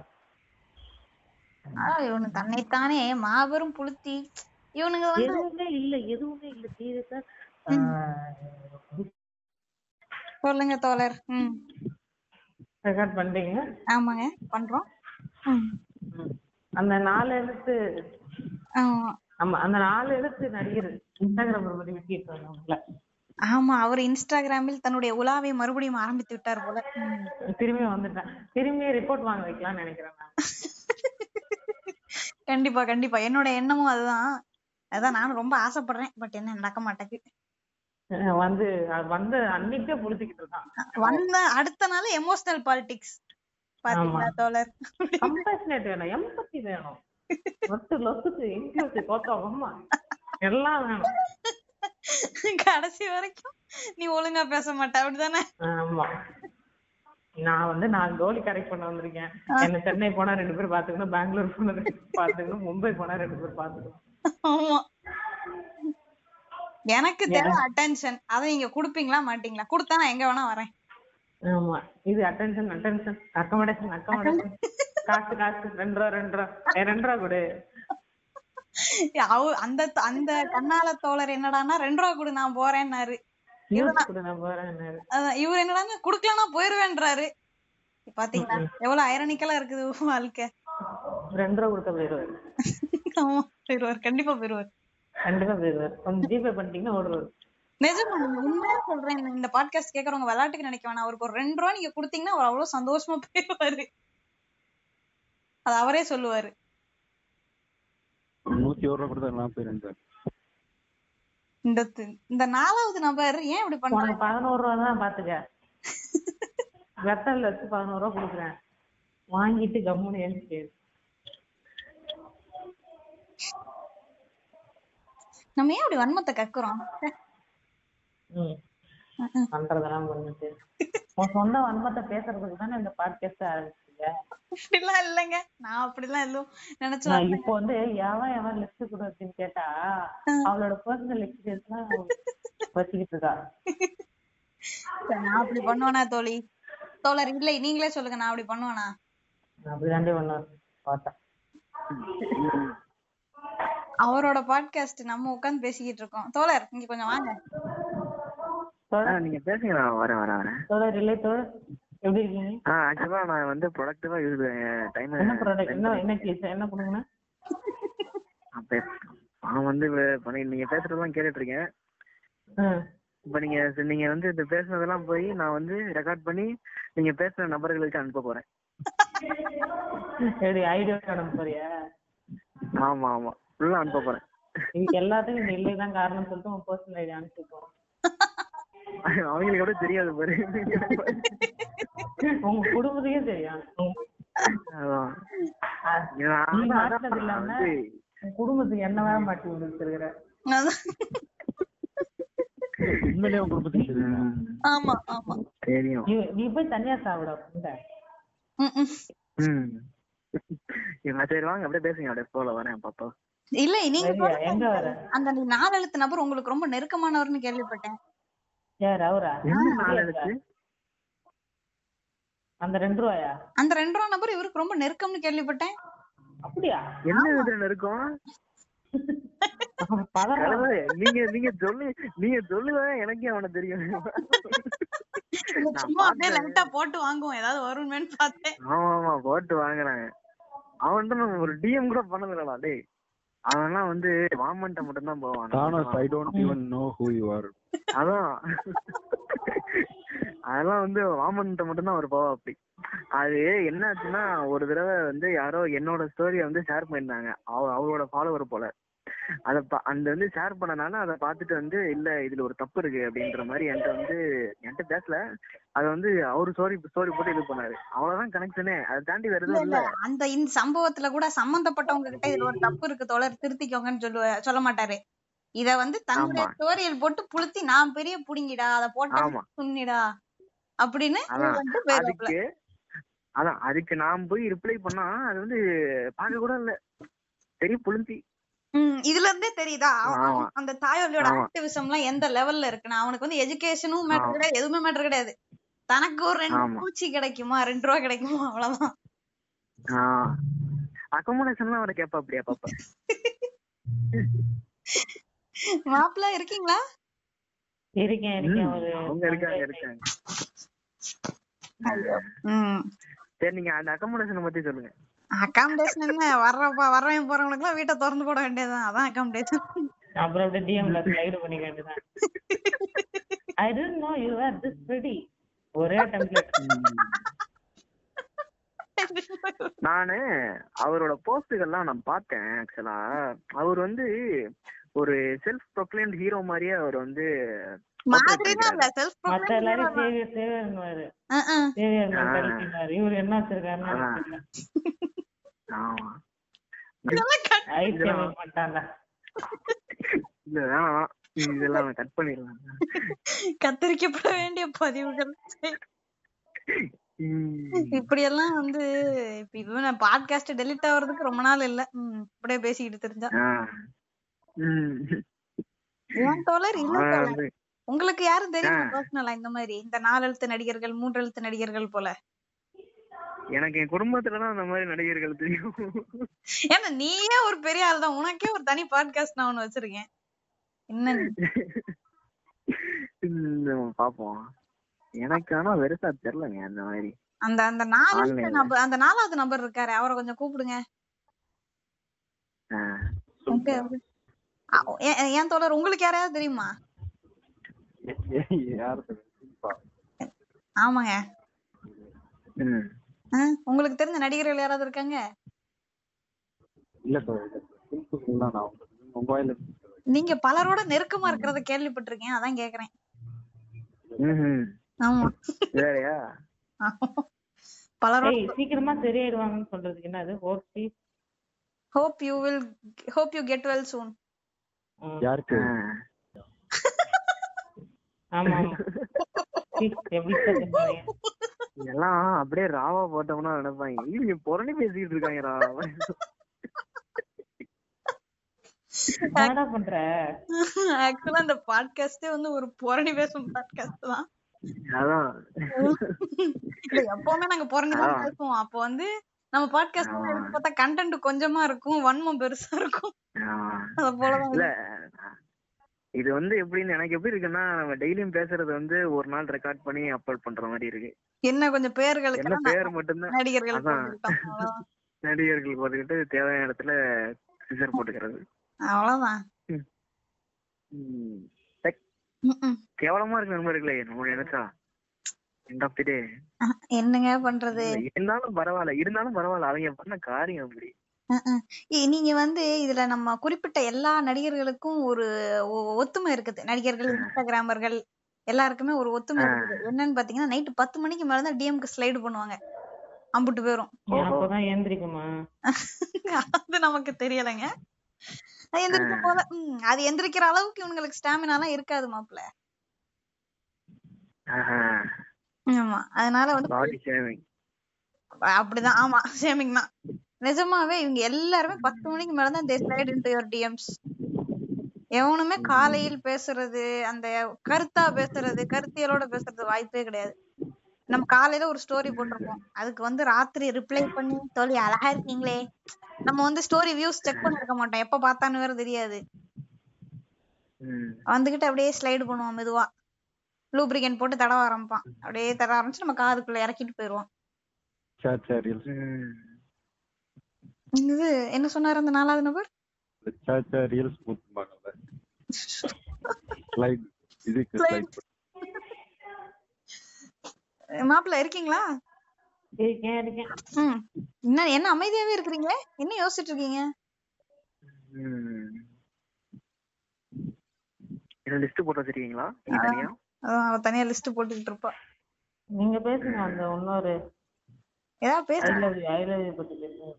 A: ஆ, இவனு தன்னைத்தானே மாபெரும் புளுத்தி. இவனுங்க வந்து
B: எதுவுமே இல்ல எதுவுமே இல்ல. சீரியஸா
A: சொல்லுங்க தோழர்.
B: ரெக்கார்ட் பண்றீங்க?
A: ஆமாங்க பண்றோம்.
B: அந்த நாலு எழுத்து.
A: ஆமா.
B: அந்த நாலு எழுத்து நடிகர் இன்ஸ்டாகிராம் விட்டிட்டு வந்தவங்கள
A: ஆமா அவர் இன்ஸ்டாகிராமில் தன்னுடைய உலாவை மறுபடியும் ஆரம்பித்து விட்டார் போல.
B: திரும்பி வந்துட்டேன் திரும்பி ரிப்போர்ட் வாங்க வைக்கலாம்னு நினைக்கிறேன் நான்.
A: கண்டிப்பா கண்டிப்பா என்னோட எண்ணமும் அதுதான் அதான் நானும் ரொம்ப ஆசைப்படுறேன் பட் என்ன நடக்க மாட்டேங்குது
B: வந்து வந்து அன்னைக்கே புடிச்சுக்கிட்டு இருக்கான்
A: வந்த அடுத்த நாள் எமோஷனல் பாலிடிக்ஸ் பாத்தீங்களா. தோழர்
B: கம்பேஷனேட் வேணும் எம்பத்தி வேணும் இன்க்ளூசிவ் அம்மா. எல்லாம் வேணும்.
A: கடைசி வரைக்கும் நீ ஒழுங்கா பேச மாட்ட அப்படிதானே?
B: ஆமா. நான் வந்து நாலு கோலி கரெக்ட் பண்ண வந்திருக்கேன். என்ன சென்னை போனா ரெண்டு பேர் பாத்துக்கணும் பெங்களூர் போனா ரெண்டு பேர் பாத்துக்கணும் மும்பை போனா ரெண்டு பேர் பாத்துக்கணும்
A: ஆமா. எனக்கு தேவை அட்டென்ஷன் அதை நீங்க குடுப்பீங்களா மாட்டீங்களா? கொடுத்தா நான் எங்க வேணா வரேன்.
B: ஆமா. இது அட்டென்ஷன் அட்டென்ஷன் அக்கமடேஷன் அக்கமடேஷன் காசு காசு ரெண்டு ரூபா ரெண்டு ரூபா ரெண்டு ரூபா கொடு
A: அவ- அந்த அந்த கண்ணால தோழர் என்னடான்னா ரெண்டு ரூபா கொடு நான் போறேன்னாரு. இவர் என்னடாங்க குடுக்கலன்னா போயிருவேன்றாரு. பாத்தீங்களா எவ்வளவு ஐரனிக்கலா இருக்குது வாழ்க்கை?
B: ரெண்டு ரூபா கொடுத்தா போயிருவாரு.
A: ஆமா போயிருவார் கண்டிப்பா போயிருவார்.
B: கண்டிப்பா போயிருவாரு. கொஞ்சம் ஜிபே பண்ணிட்டீங்கன்னா ஓடுவாரு.
A: நிஜமா நீங்க உண்மையா சொல்றேன் இந்த- இந்த பாட்காஸ்ட் கேக்குறவங்க விளையாட்டுக்கு நினைக்க வேணாம். அவருக்கு ஒரு ரெண்டு ரூபா நீங்க கொடுத்தீங்கன்னா அவர் அவ்வளவு சந்தோஷமா போயிருவாரு. அது அவரே சொல்லுவாரு.
D: நூத்தி ஒரு ரூபா கொடுத்தா சார்.
A: இந்த இந்த நாலாவது நபர் ஏன் இப்படி பண்றாங்க
B: பதினோரு ரூபா தான் பாத்துக்க. வெத்தல்ல வச்சு பதினோரு ரூபா கொடுக்குறேன். வாங்கிட்டு கம்முன்னு எழுந்துட்டு
A: நம்ம ஏன் இப்படி வன்மத்தை கக்குறோம்?
B: பண்றதெல்லாம் பண்ணிட்டு உன் சொந்த வன்மத்தை பேசுறதுக்கு தானே இந்த பாட்காஸ்ட் ஆரம்பிச்சீங்க
A: அப்படிலாம் இல்லைங்க. நான் அப்படிலாம் எதுவும் நினைச்சு
B: நான்
A: வரல.
B: இப்போ வந்து எவன் எவன் லிஸ்ட் கொடு அப்படின்னு கேட்டா அவளோட பர்சனல் எக்ஸ்பீரியன்ஸ் எல்லாம் வச்சுக்கிட்டு இருக்கா.
A: நான் அப்படி பண்ணுவேனா தோழி? தோழர் இல்லை நீங்களே சொல்லுங்க நான் அப்படி பண்ணுவேனா?
B: நான் அப்படிதாண்டி பண்ணுவேன் பார்த்தேன்
A: அவரோட பாட்காஸ்ட் நம்ம உட்கார்ந்து பேசிக்கிட்டு இருக்கோம். தோழர் இங்க கொஞ்சம் வாங்க.
C: நீங்க பேசுங்க நான் வரேன் வரேன் வரேன்.
B: தோழர் இல்லை தோழர். எப்படி இருக்கீங்க?
C: ஆ ஆக்சுவலா நான் வந்து ப்ரொடக்டிவா யூஸ் டைம்
B: என்ன ப்ராடக்ட் என்ன என்ன கேஸ் என்ன கொடுங்கண்ணா
C: நான் வந்து நீ- நீங்க பேசுறதெல்லாம் கேட்டுட்டு இருக்கேன். இப்ப நீங்க நீங்க வந்து இது பேசுனதெல்லாம் போய் நான் வந்து ரெக்கார்ட் பண்ணி நீங்க பேசுன நபர்களுக்கு அனுப்ப போறேன்.
B: சரி ஐடியா அனுப்ப போறியா?
C: ஆமா ஆமா. ஃபுல்லா அனுப்ப போறேன்.
B: எல்லாத்துக்கும் இந்த இல்லை தான் காரணம் சொல்லிட்டு உன் பர்சனல் ஐடி அனுப்பிச்சுக்கோ
C: அவங்களுக்கு கூட தெரியாது பாரு.
B: உங்க குடும்பத்துக்கே தெரியும் குடும்பத்துக்கு என்ன வேற மாட்டி விட்டுருக்கிற
A: அதான்.
D: உண்மையிலேயே உங்க குடும்பத்துக்கு தெரியுமா?
A: ஆமா ஆமா.
C: தெரியும்.
B: நீ நீ போய் தனியா சாப்பிட
C: சரி வாங்க அப்படியே பேசுங்க அப்படியே போல வரேன் பாப்பா.
A: இல்ல நீங்க அந்த நாலு எழுத்து நபர் உங்களுக்கு ரொம்ப நெருக்கமானவர்னு கேள்விப்பட்டேன்.
B: யார் அவரா? அந்த ரெண்டு ரூபாயா?
A: அந்த ரெண்டு ரூபா நபர் இவருக்கு ரொம்ப நெருக்கம்னு கேள்விப்பட்டேன்.
B: அப்படியா?
C: என்ன விதத்துல கடவுளே, நீங்க நீங்க சொல்லு நீங்க சொல்லுதான் எனக்கே அவனை தெரியும்.
A: சும்மா அப்படியே. லைட்டா போட்டு வாங்குவோம். ஏதாவது வருமேன்னு பார்த்தேன்.
C: ஆமா ஆமா போட்டு வாங்குறாங்க அவன்கிட்ட நம்ம ஒரு டிஎம் கூட பண்ணதில்லடா டேய். அவன்லாம் வந்து வாமன்ட்ட மட்டும் தான் போவான்
D: Thanos I don't even know who you are
C: அதான். அதெல்லாம் வந்து வாமன்ட்ட மட்டும் தான் அவர் போவா அப்படி. அது என்னாச்சுன்னா ஒரு தடவை வந்து யாரோ என்னோட ஸ்டோரியை வந்து ஷேர் பண்ணிருந்தாங்க அவ அவரோட ஃபாலோவர் போல. அத அந்த வந்து ஷேர் பண்ணனால அதை பார்த்துட்டு வந்து இல்ல இதுல ஒரு தப்பு இருக்கு அப்படின்ற மாதிரி என்கிட்ட வந்து என்கிட்ட பேசல. அத வந்து அவரு ஸ்டோரி ஸ்டோரி போட்டு இது பண்ணாரு. அவ்வளவுதான் கனெக்ஷனே அதை தாண்டி வேற
A: இல்ல
C: எதுவும்
A: இல்ல
C: இல்ல.
A: அந்த இந்த சம்பவத்துல கூட சம்பந்தப்பட்டவங்க கிட்ட இதுல ஒரு தப்பு இருக்கு தோழர். திருத்திக்கோங்கன்னு சொல்லுவ சொல்ல மாட்டாரு. இத வந்து தன்னுடைய. ஸ்டோரியல் போட்டு புளுத்தி நான் பெரிய புடிங்கிடா அத போட்டா. சுண்ணிடா அப்படின்னு.
C: அதுக்கு அதான். அதுக்கு நான் போய் ரிப்ளை பண்ணா அது வந்து பார்க்க கூட இல்ல. பெரிய புழுந்தி
A: ம், இதுல இருந்தே தெரியுதா? அவன்
C: ஆமா.
A: அந்த தாயோலியோட
C: ஆமா.
A: ஆக்டிவிசம் எல்லாம் எந்த லெவல்ல இருக்குன்னு அவனுக்கு வந்து எஜுகேஷனும் மேட்டர்
C: ஆமா.
A: கிடையாது எதுவுமே மேட்டர் கிடையாது. தனக்கு ஒரு ரெண்டு
C: ஆமா.
A: பூச்சி கிடைக்குமா? ரெண்டு ரூபா கிடைக்குமா? அவ்வளவுதான்.
C: அக்கோமடேஷன்லாம் அவரை கேப்பா அப்படியா பாப்பா?
A: மாப்பிள்ள இருக்கீங்களா?
B: இருக்கேன் இருக்கேன்.
C: ம்,
B: ஒரு
C: அவங்க இருக்காங்க இருக்காங்க.
A: ம்.
C: சரி நீங்க அந்த அக்கமடேஷனை பத்தி சொல்லுங்க.
A: அகாமடேஷன் என்ன? வர்றப்பா வர்றவன் போறவங்களுக்கு எல்லாம் வீட்டை திறந்து போட வேண்டியதுதான். அதான் அகாமடேஷன்
B: அப்புறம் அப்படியே டிஎம்ல ஸ்லைடு பண்ணிக்க வேண்டியதான் I don't know you are this pretty ஒரே டெம்ப்ளேட்
C: நானு அவரோட போஸ்டுகள்லாம் நான் பார்த்தேன் ஆக்சுவலா அவர் வந்து ஒரு செல்ஃப் ப்ரொக்ளைம்ட் ஹீரோ மாதிரியே அவர் வந்து
B: மத்த எல்லாரும் சேவியர் சேவியர்னுவாரு சேவியர் இவரு என்ன வச்சிருக்காருன்னு
C: இதெல்லாம் கட் பண்ணிடலாம்.
A: கத்தரிக்கப்பட வேண்டிய பதிவுகள். இப்படி எல்லாம் வந்து இப்ப இது நான் பாட்காஸ்ட் டெலிட் ஆவறதுக்கு ரொம்ப நாள் இல்ல. இப்படியே பேசிக்கிட்டு தெரிஞ்சா. ஏன் தோழர் இல்ல உங்களுக்கு யாரும் தெரியுமா. பர்சனலா இந்த மாதிரி? இந்த நாலு எழுத்து நடிகர்கள் மூன்று எழுத்து நடிகர்கள் போல.
C: எனக்கு என் குடும்பத்துலதான் அந்த மாதிரி நடிகர்கள் தெரியும்.
A: ஏன்னா நீயே ஒரு பெரிய ஆள் தான் உனக்கே ஒரு தனி பாட்காஸ்ட் நான் ஒண்ணு வச்சிருக்கேன். என்ன
C: பாப்போம். எனக்கு ஆனா பெருசா தெரியலங்க அந்த மாதிரி.
A: அந்த அந்த நாலு. நபர் அந்த நாலாவது நபர் இருக்காரு. அவரை கொஞ்சம் கூப்பிடுங்க. ஏன் தோழர் உங்களுக்கு யாரையாவது தெரியுமா
D: யாரு தெரியுமா?
A: ஆமாங்க. உங்களுக்கு தெரிஞ்ச நடிகர்கள் யாராவது இருக்காங்க? நீங்க பலரோட நெருக்கமா இருக்கிறத கேள்விப்பட்டிருக்கேன். அதான் கேக்குறேன். ஆமா. பலரோட
B: சீக்கிரமா சரியாயிடுவாங்கன்னு சொல்றதுக்கு என்னது ஹோப்ஸி
A: hope you will hope you get well soon
D: யாருக்கு
C: ஆ.
B: ஆமா ஆமா சீ, எப்படி சொல்றீங்க
C: எல்லாம் அப்படியே ராவா போட்டோம்னா நினைப்பாங்க இவங்க புறணி பேசிக்கிட்டு இருக்காங்கடா.
B: என்னடா பண்ற?
A: ஆக்சுவலா அந்த பாட்காஸ்டே வந்து ஒரு புரணி பேசும் பாட்காஸ்ட் தான்.
C: அதான்.
A: எப்பவுமே நாங்க புரணி தான். பேசுவோம். அப்போ வந்து நம்ம பாட்காஸ்ட் பார்த்தா கண்டென்ட் கொஞ்சமா இருக்கும் வன்மம் பெருசா இருக்கும். அத போலதான்
C: இல்ல இது வந்து எப்படின்னு எனக்கு எப்படி இருக்குன்னா நம்ம டெய்லியும் பேசுறது வந்து ஒரு நாள் ரெக்கார்ட் பண்ணி அப்லோட் பண்ற மாதிரி இருக்கு.
A: என்ன கொஞ்சம் பேர்களுக்கு
C: என்ன பேர் மட்டும்தான்?
A: நடிகர்கள்.
C: நடிகர்கள் போட்டுக்கிட்டு தேவையான இடத்துல சிசர் போட்டுக்கிறது.
A: அவ்வளவுதான்.
C: கேவலமா இருக்கு நண்பர்களே நம்ம நினைச்சா. Day.
A: என்னங்க பண்றது?
C: இருந்தாலும் பரவாயில்ல இருந்தாலும் பரவாயில்ல அவங்க பண்ண காரியம் அப்படி.
A: இ- நீங்க வந்து இதுல நம்ம குறிப்பிட்ட எல்லா நடிகர்களுக்கும் ஒரு ஒ- ஒத்துமை இருக்குது. நடிகர்கள் இன்ஸ்டாகிராமர்கள் எல்லாருக்குமே ஒரு ஒத்துமை இருக்குது. என்னன்னு பாத்தீங்கன்னா நைட்டு பத்து மணிக்கு மேலதான் டிஎம்க்கு ஸ்லைடு பண்ணுவாங்க. அம்புட்டு பேரும்.
B: அப்பதான் எந்திரிக்குமா?
A: அது நமக்கு தெரியலைங்க. அது எந்திரிக்கும் போல ம், அது எந்திரிக்கிற அளவுக்கு இவங்களுக்கு ஸ்டாமினா எல்லாம் இருக்காது மாப்பிள்ள ஆமா. அதனால வந்து
C: பாடி
A: அப்படிதான். ஆமா. ஷேமிங் தான். நிஜமாவே இவங்க எல்லாருமே பத்து மணிக்கு மேலதான் they slide into your DMs எவனுமே காலையில் பேசுறது அந்த கருத்தா பேசுறது கருத்தியலோட பேசுறது வாய்ப்பே கிடையாது. நம்ம காலையில ஒரு ஸ்டோரி போட்டிருப்போம். அதுக்கு வந்து ராத்திரி ரிப்ளை பண்ணி தோழி அழகா இருக்கீங்களே. நம்ம வந்து ஸ்டோரி வியூஸ் செக் பண்ணிருக்க மாட்டோம். எப்ப பார்த்தான்னு வேற தெரியாது. வந்துகிட்டு அப்படியே ஸ்லைடு பண்ணுவான் மெதுவா. லூப்ரிகன் போட்டு தடவ ஆரம்பிப்பான். அப்படியே தட ஆரம்பிச்சு நம்ம காதுக்குள்ள இறக்கிட்டு போயிருவோம்
D: சார் சார். ரீல்ஸ்
A: இது என்ன சொன்னாரு அந்த நாலாவது நபர்.
D: ஸ்லைட்
A: மாப்பிள்ள இருக்கீங்களா?
B: இருக்கேன் இருக்கேன்.
A: ம். என்ன என்ன அமைதியாவே இருக்கிறீங்க என்ன யோசிச்சுட்டு இருக்கீங்க?
C: என்ன லிஸ்ட் போட்டு வச்சிருக்கீங்களா?
A: அவ தனியா லிஸ்ட் போட்டுக்கிட்டு இருப்பா.
B: நீங்க பேசுங்க அந்த இன்னொரு.
A: ஏதாவது பேச.
B: I love you I love you பத்தி பேசுங்க.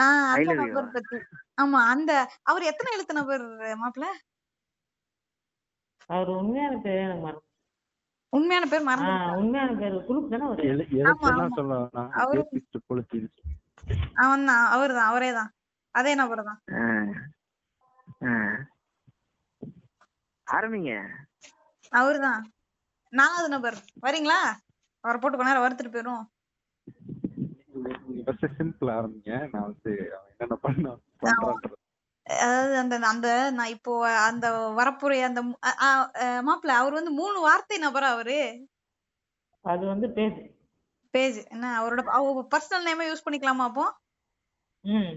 A: ஆஹ்
C: I
A: அந்த? நபர் பத்தி. ஆமா அந்த அவர் எத்தனை எழுத்து நபர் மாப்பிள்ள
B: அவர் உண்மையான பேர் எனக்கு மறந்து
A: உண்மையான பேர் மறந்து
B: உண்மையான பேர் குரூப் தானே
A: அவரு- அவன் தான் அவர் தான் அவரே தான் அதே நபர் தான்.
C: ஆரம்பிங்க.
A: நாலாவது நபர். வரீங்களா? அவரை போட்டு கொஞ்ச நேரம் வறுத்துட்டு போயிரும்.
D: ஃபர்ஸ்ட் சிம்பிள் ஆரம்பிங்க நான் வந்து அவன் என்னென்ன பண்ண பண்றான்றது
A: அதாவது அந்த அந்த நான் இப்போ அந்த வரப்புரை அந்த மு- அ- அ- அ, மாப்பிள அவர் வந்து மூணு வார்த்தை நபரா அவரு?
B: அது வந்து பேஜ்.
A: பேஜ். என்ன அவரோட அவர் பர்சனல் நேமே யூஸ் பண்ணிக்கலாமா அப்போ?
B: ம்.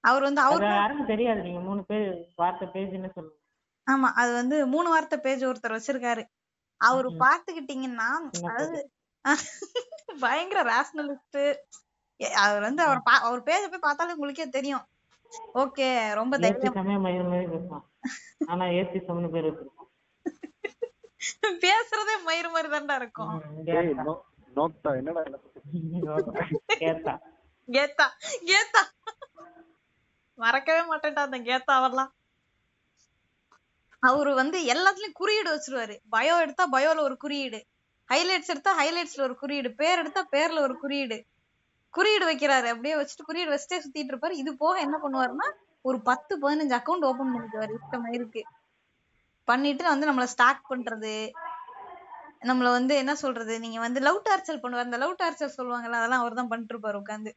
A: அவர் வந்து அவர்
B: அது யாருக்கும் தெரியாது. நீங்க மூணு பேர் வார்த்தை பேஜ்னு சொல்லுங்க.
A: ஆமா அது வந்து மூணு வார்த்தை பேஜ் ஒருத்தர் வச்சிருக்காரு. அவரு. பாத்துக்கிட்டீங்கன்னா அதாவது பயங்கர ரேஷனலிஸ்ட் அவர் வந்து அவர் பா- அவர் பேஜ போய் பார்த்தாலே உங்களுக்கே தெரியும். ஓகே ரொம்ப
B: ஏத்தி
A: தைரியம்.
B: மயிறு மாதிரி பேசுவான். ஆனா ஏத்தி சமனு பேர் வச்சிருக்கான்
A: பேசுறதே மயிறு மாதிரி தான்டா இருக்கும்.
D: ஏய்
B: கேத்தா.
D: என்னடா என்ன
B: கேத்தா
A: கேத்தா கேத்தா மறக்கவே மாட்டேன்டா அந்த கேத்தாவெல்லாம் அவரு வந்து எல்லாத்துலயும் குறியீடு வச்சிருவாரு. பயோ எடுத்தா பயோல ஒரு குறியீடு. ஹைலைட்ஸ் எடுத்தா ஹைலைட்ஸ்ல ஒரு குறியீடு. பேர் எடுத்தா பேர்ல ஒரு குறியீடு. குறியீடு வைக்கிறாரு. அப்படியே வச்சுட்டு குறியீடு வச்சுட்டே சுத்திட்டு இருப்பாரு. இது போக என்ன பண்ணுவாருன்னா ஒரு பத்து பதினஞ்சு அக்கவுண்ட் ஓபன் பண்ணிக்குவாரு. இஷ்டமா இருக்கு. பண்ணிட்டு வந்து நம்மள ஸ்டாக் பண்றது. நம்மள வந்து என்ன சொல்றது? நீங்க வந்து லவ் டார்ச்சர் பண்ணுவாரு. அந்த லவ் டார்ச்சர் சொல்லுவாங்கல்ல அதெல்லாம் அவர் தான் பண்ணிட்டு இருப்பாரு உட்காந்து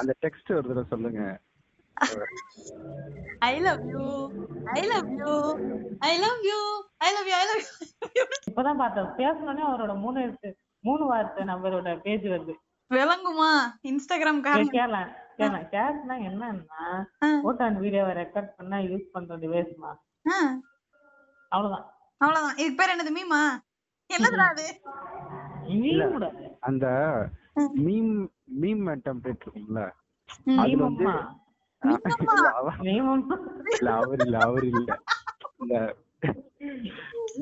D: அந்த டெக்ஸ்ட் ஒரு தடவை சொல்லுங்க.
A: I love you I love you I love you I love you I love you
B: இப்பதான் பார்த்தேன். பேசணும்னே அவரோட மூணு எழுத்து. மூணு வார்த்தை நம்பரோட பேஜ் வருது
A: விளங்குமா? இன்ஸ்டாகிராம்
B: கேட்கலாம் கேட்கலாம் கேட்கனா என்னன்னா. போட்டோ அண்ட் வீடியோவை ரெக்கார்ட் பண்ணா யூஸ் பண்ற டிவைஸ்மா
A: ஆ,
B: அவ்வளவுதான்.
A: அவ்வளவுதான். இதுக்கு பேர் என்னது மீமா என்னதுடா அது?
D: அந்த மீம் மீம் டெம்ப்ளேட் இருக்குல்ல
A: ம்.
D: அதுல வந்து இல்ல அவர் இல்ல அவர் இல்ல. இந்த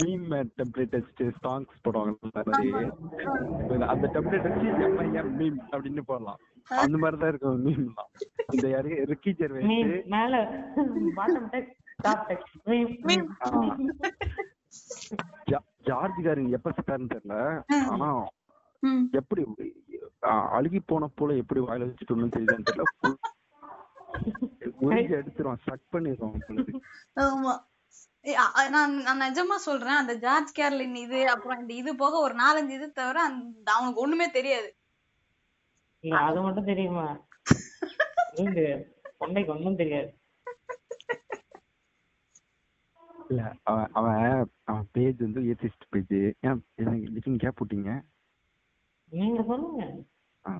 D: மீம் டெம்ப்ளேட் வச்சுட்டு சாங்ஸ் போடுவாங்க நிறைய அந்த டெம்ப்ளேட் வச்சு எம்ஐஎம் மீம் அப்படின்னு போடலாம். அந்த மாதிரி தான் இருக்கும் மீம்லாம் இந்த யாரு? ரிக்கி ஜெர்வைஸ்
B: மீம் மேல bottom text top text meme meme
D: ஜா- ஜார்ஜ் காரன் எப்ப செத்தாருன்னு தெரியல. ஆனா. எப்படி அழுகி போன போல எப்படி வாயில வச்சுட்டு ஒண்ணும் தெரியுதான்னு தெரியல உறிஞ்சி எடுத்துருவான். சக் பண்ணிடுவான்
A: ஆமா. அ- நான் நான் நிஜமா சொல்றேன் அந்த ஜார்ஜ் கேர்லின் இது அப்புறம் இந்த இது போக ஒரு நாலஞ்சு இது தவிர அந்த அவனுக்கு ஒண்ணுமே தெரியாது.
B: அது மட்டும் தெரியுமா? ஒண்ணும் தெரியாது பொண்டைக்கு ஒண்ணும் தெரியாது.
D: இல்ல அவன் அவன் அவன் பேஜ் வந்து ஏத்திஸ்ட் பேஜ் ஏன் எனக்கு கேப் விட்டீங்க
B: நீங்க சொல்லுங்க.
D: ஆ.